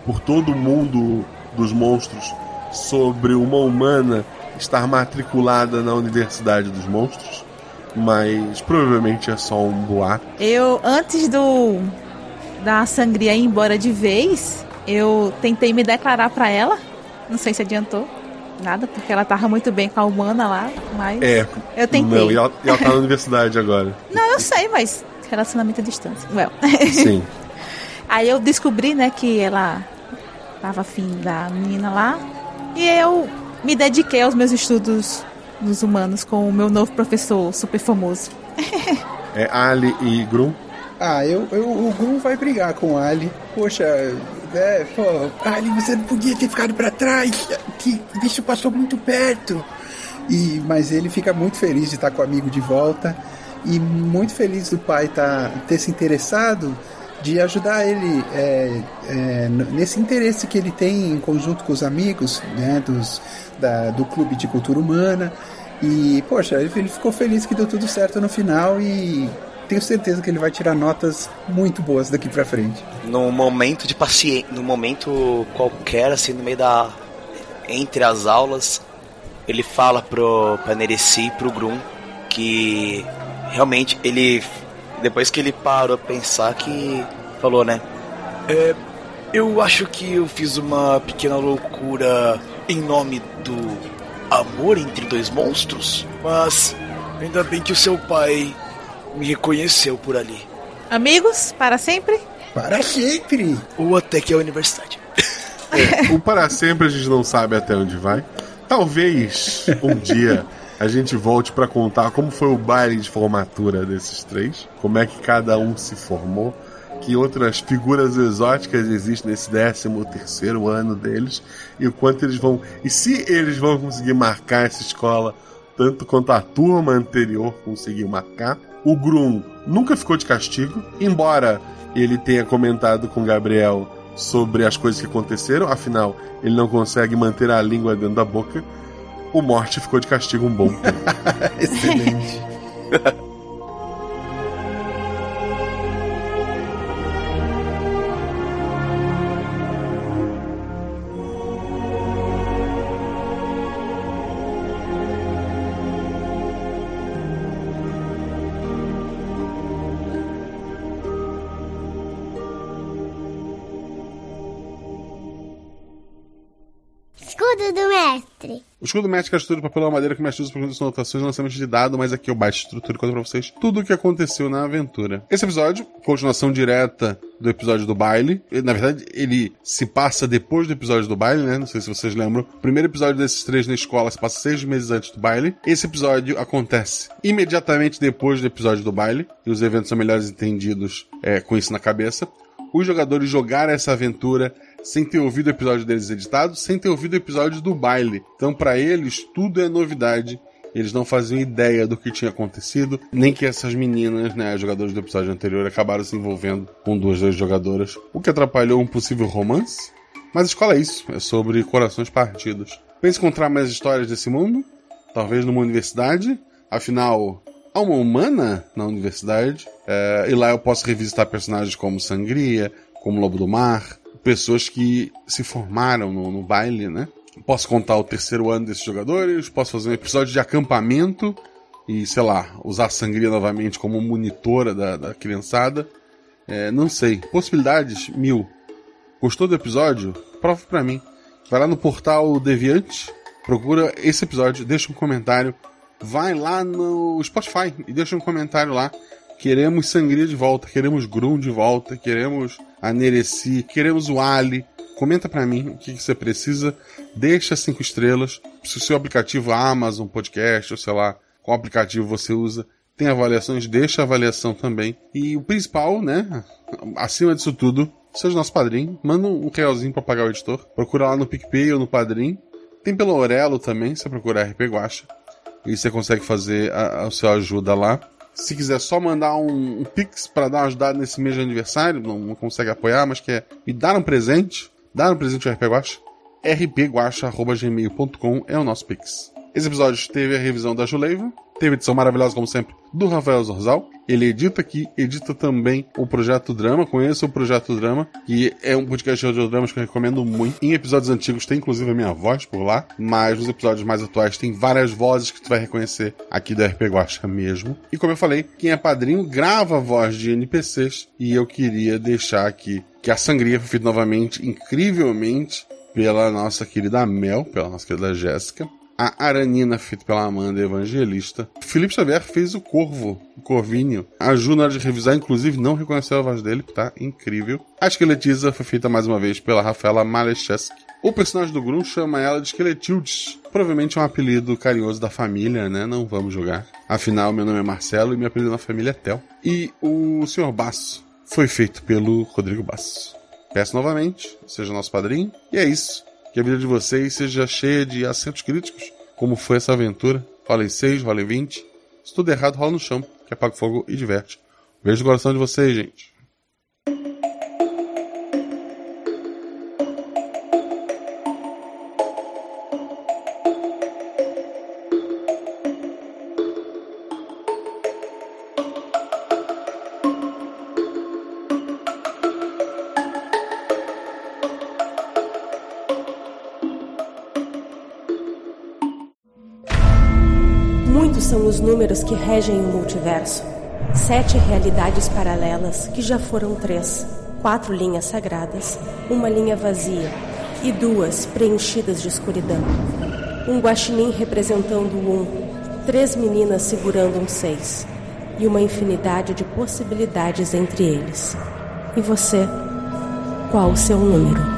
por todo o mundo dos monstros sobre uma humana estar matriculada na Universidade dos Monstros. Mas provavelmente é só um boato. Eu, antes do da sangria ir embora de vez, eu tentei me declarar pra ela. Não sei se adiantou. Nada, porque ela tava muito bem com a humana lá, mas. É. Eu tentei. Não, e ela, e ela tá na universidade agora. (laughs) Não, eu sei, mas relacionamento à distância. Well. (laughs) Sim. Aí eu descobri, né, que ela tava afim da menina lá. E eu me dediquei aos meus estudos nos humanos com o meu novo professor super famoso. (laughs) É Ali e Grum. Ah, eu, eu, o Grum vai brigar com o Ali. Poxa, é, pô, Ali, você não podia ter ficado pra trás. Que bicho passou muito perto. E, mas ele fica muito feliz de estar com o amigo de volta. E muito feliz do pai tá, ter se interessado de ajudar ele é, é, nesse interesse que ele tem em conjunto com os amigos né, dos, da, do Clube de Cultura Humana. E, poxa, ele ficou feliz que deu tudo certo no final e tenho certeza que ele vai tirar notas muito boas daqui pra frente. num momento de paciência, num momento qualquer, assim, no meio da. entre as aulas, ele fala pro pra Nereci e pro Grum que realmente ele. Depois que ele parou a pensar que. falou, né? É, eu acho que eu fiz uma pequena loucura em nome do amor entre dois monstros, mas ainda bem que o seu pai me reconheceu por ali. Amigos, para sempre? Para sempre! Ou até que a universidade. É, o para sempre a gente não sabe até onde vai. Talvez um dia a gente volte pra contar como foi o baile de formatura desses três, como é que cada um se formou, que outras figuras exóticas existem nesse 13 terceiro ano deles e o quanto eles vão e se eles vão conseguir marcar essa escola tanto quanto a turma anterior conseguiu marcar. O Grum nunca ficou de castigo, embora ele tenha comentado com Gabriel sobre as coisas que aconteceram, afinal, ele não consegue manter a língua dentro da boca. O Morte ficou de castigo um bom (laughs) tempo. Excelente. (laughs) escudo mestre é estrutura de papelão madeira que mestre usa para condições anotações e lançamento de dado, mas aqui eu baixo estrutura e conto pra vocês tudo o que aconteceu na aventura. Esse episódio, continuação direta do episódio do baile. Na verdade, ele se passa depois do episódio do baile, né? Não sei se vocês lembram. O primeiro episódio desses três na escola se passa seis meses antes do baile. Esse episódio acontece imediatamente depois do episódio do baile. E os eventos são melhores entendidos é, com isso na cabeça. Os jogadores jogaram essa aventura sem ter ouvido o episódio deles editado, sem ter ouvido o episódio do baile. Então, para eles, tudo é novidade Eles não faziam ideia do que tinha acontecido, nem que essas meninas, né, as jogadoras do episódio anterior, acabaram se envolvendo com duas das jogadoras, o que atrapalhou um possível romance. Mas escola é isso, é sobre corações partidos. Pense encontrar mais histórias desse mundo? Talvez numa universidade? Afinal, há uma humana na universidade? É, e lá eu posso revisitar personagens como Sangria, como Lobo do Mar, pessoas que se formaram no, no baile, né? Posso contar o terceiro ano desses jogadores, posso fazer um episódio de acampamento e, sei lá, usar a sangria novamente como monitora da, da criançada. É, não sei. Possibilidades, mil. Gostou do episódio? Prova pra mim. Vai lá no portal Deviante, procura esse episódio, deixa um comentário. Vai lá no Spotify e deixa um comentário lá. Queremos sangria de volta, queremos Grum de volta, queremos a Nereci, queremos o Ali. Comenta para mim o que, que, você precisa, deixa cinco estrelas. Se o seu aplicativo Amazon Podcast, ou sei lá, qual aplicativo você usa, tem avaliações, deixa avaliação também. E o principal, né, acima disso tudo, seja nosso padrinho, manda um realzinho para pagar o editor. Procura lá no PicPay ou no Padrim. Tem pelo Orelo também, se procurar RP Guacha. E você consegue fazer a, a sua ajuda lá. Se quiser só mandar um, um pix para dar uma ajudada nesse mês de aniversário, não, não, consegue apoiar, mas quer me dar um presente, dar um presente ao RP Guacha, rpguacha.gmail.com é o nosso pix. Esse episódio teve a revisão da Juleiva, teve edição maravilhosa, como sempre, do Rafael Zorzal. Ele edita aqui, edita também o Projeto Drama. Conheça o Projeto Drama, que é um podcast de audiodramas que eu recomendo muito. Em episódios antigos tem inclusive a minha voz por lá, mas nos episódios mais atuais tem várias vozes que tu vai reconhecer aqui do RP Guacha mesmo. E como eu falei, quem é padrinho grava a voz de NPCs e eu queria deixar aqui que a sangria foi feita novamente, incrivelmente, pela nossa querida Mel, pela nossa querida Jéssica a Aranina, feita pela Amanda Evangelista. Felipe Xavier fez o Corvo, o Corvinho. A Ju, na hora de revisar, inclusive, não reconheceu a voz dele, tá incrível. A Esqueletiza foi feita mais uma vez pela Rafaela Malecheski. O personagem do Grum chama ela de Esqueletildes. Provavelmente é um apelido carinhoso da família, né? Não vamos jogar. Afinal, meu nome é Marcelo e meu apelido na família é Tel. E o Sr. Basso foi feito pelo Rodrigo Basso. Peço novamente, seja nosso padrinho. E é isso. Que a vida de vocês seja cheia de acentos críticos, como foi essa aventura. Falem 6, valem 20. Se tudo errado, rola no chão, que apaga o fogo e diverte. Beijo no coração de vocês, gente. Números que regem o multiverso. Sete realidades paralelas, que já foram três. Quatro linhas sagradas, uma linha vazia e duas preenchidas de escuridão. Um guaxinim representando um, três meninas segurando um seis e uma infinidade de possibilidades entre eles. E você? Qual o seu número?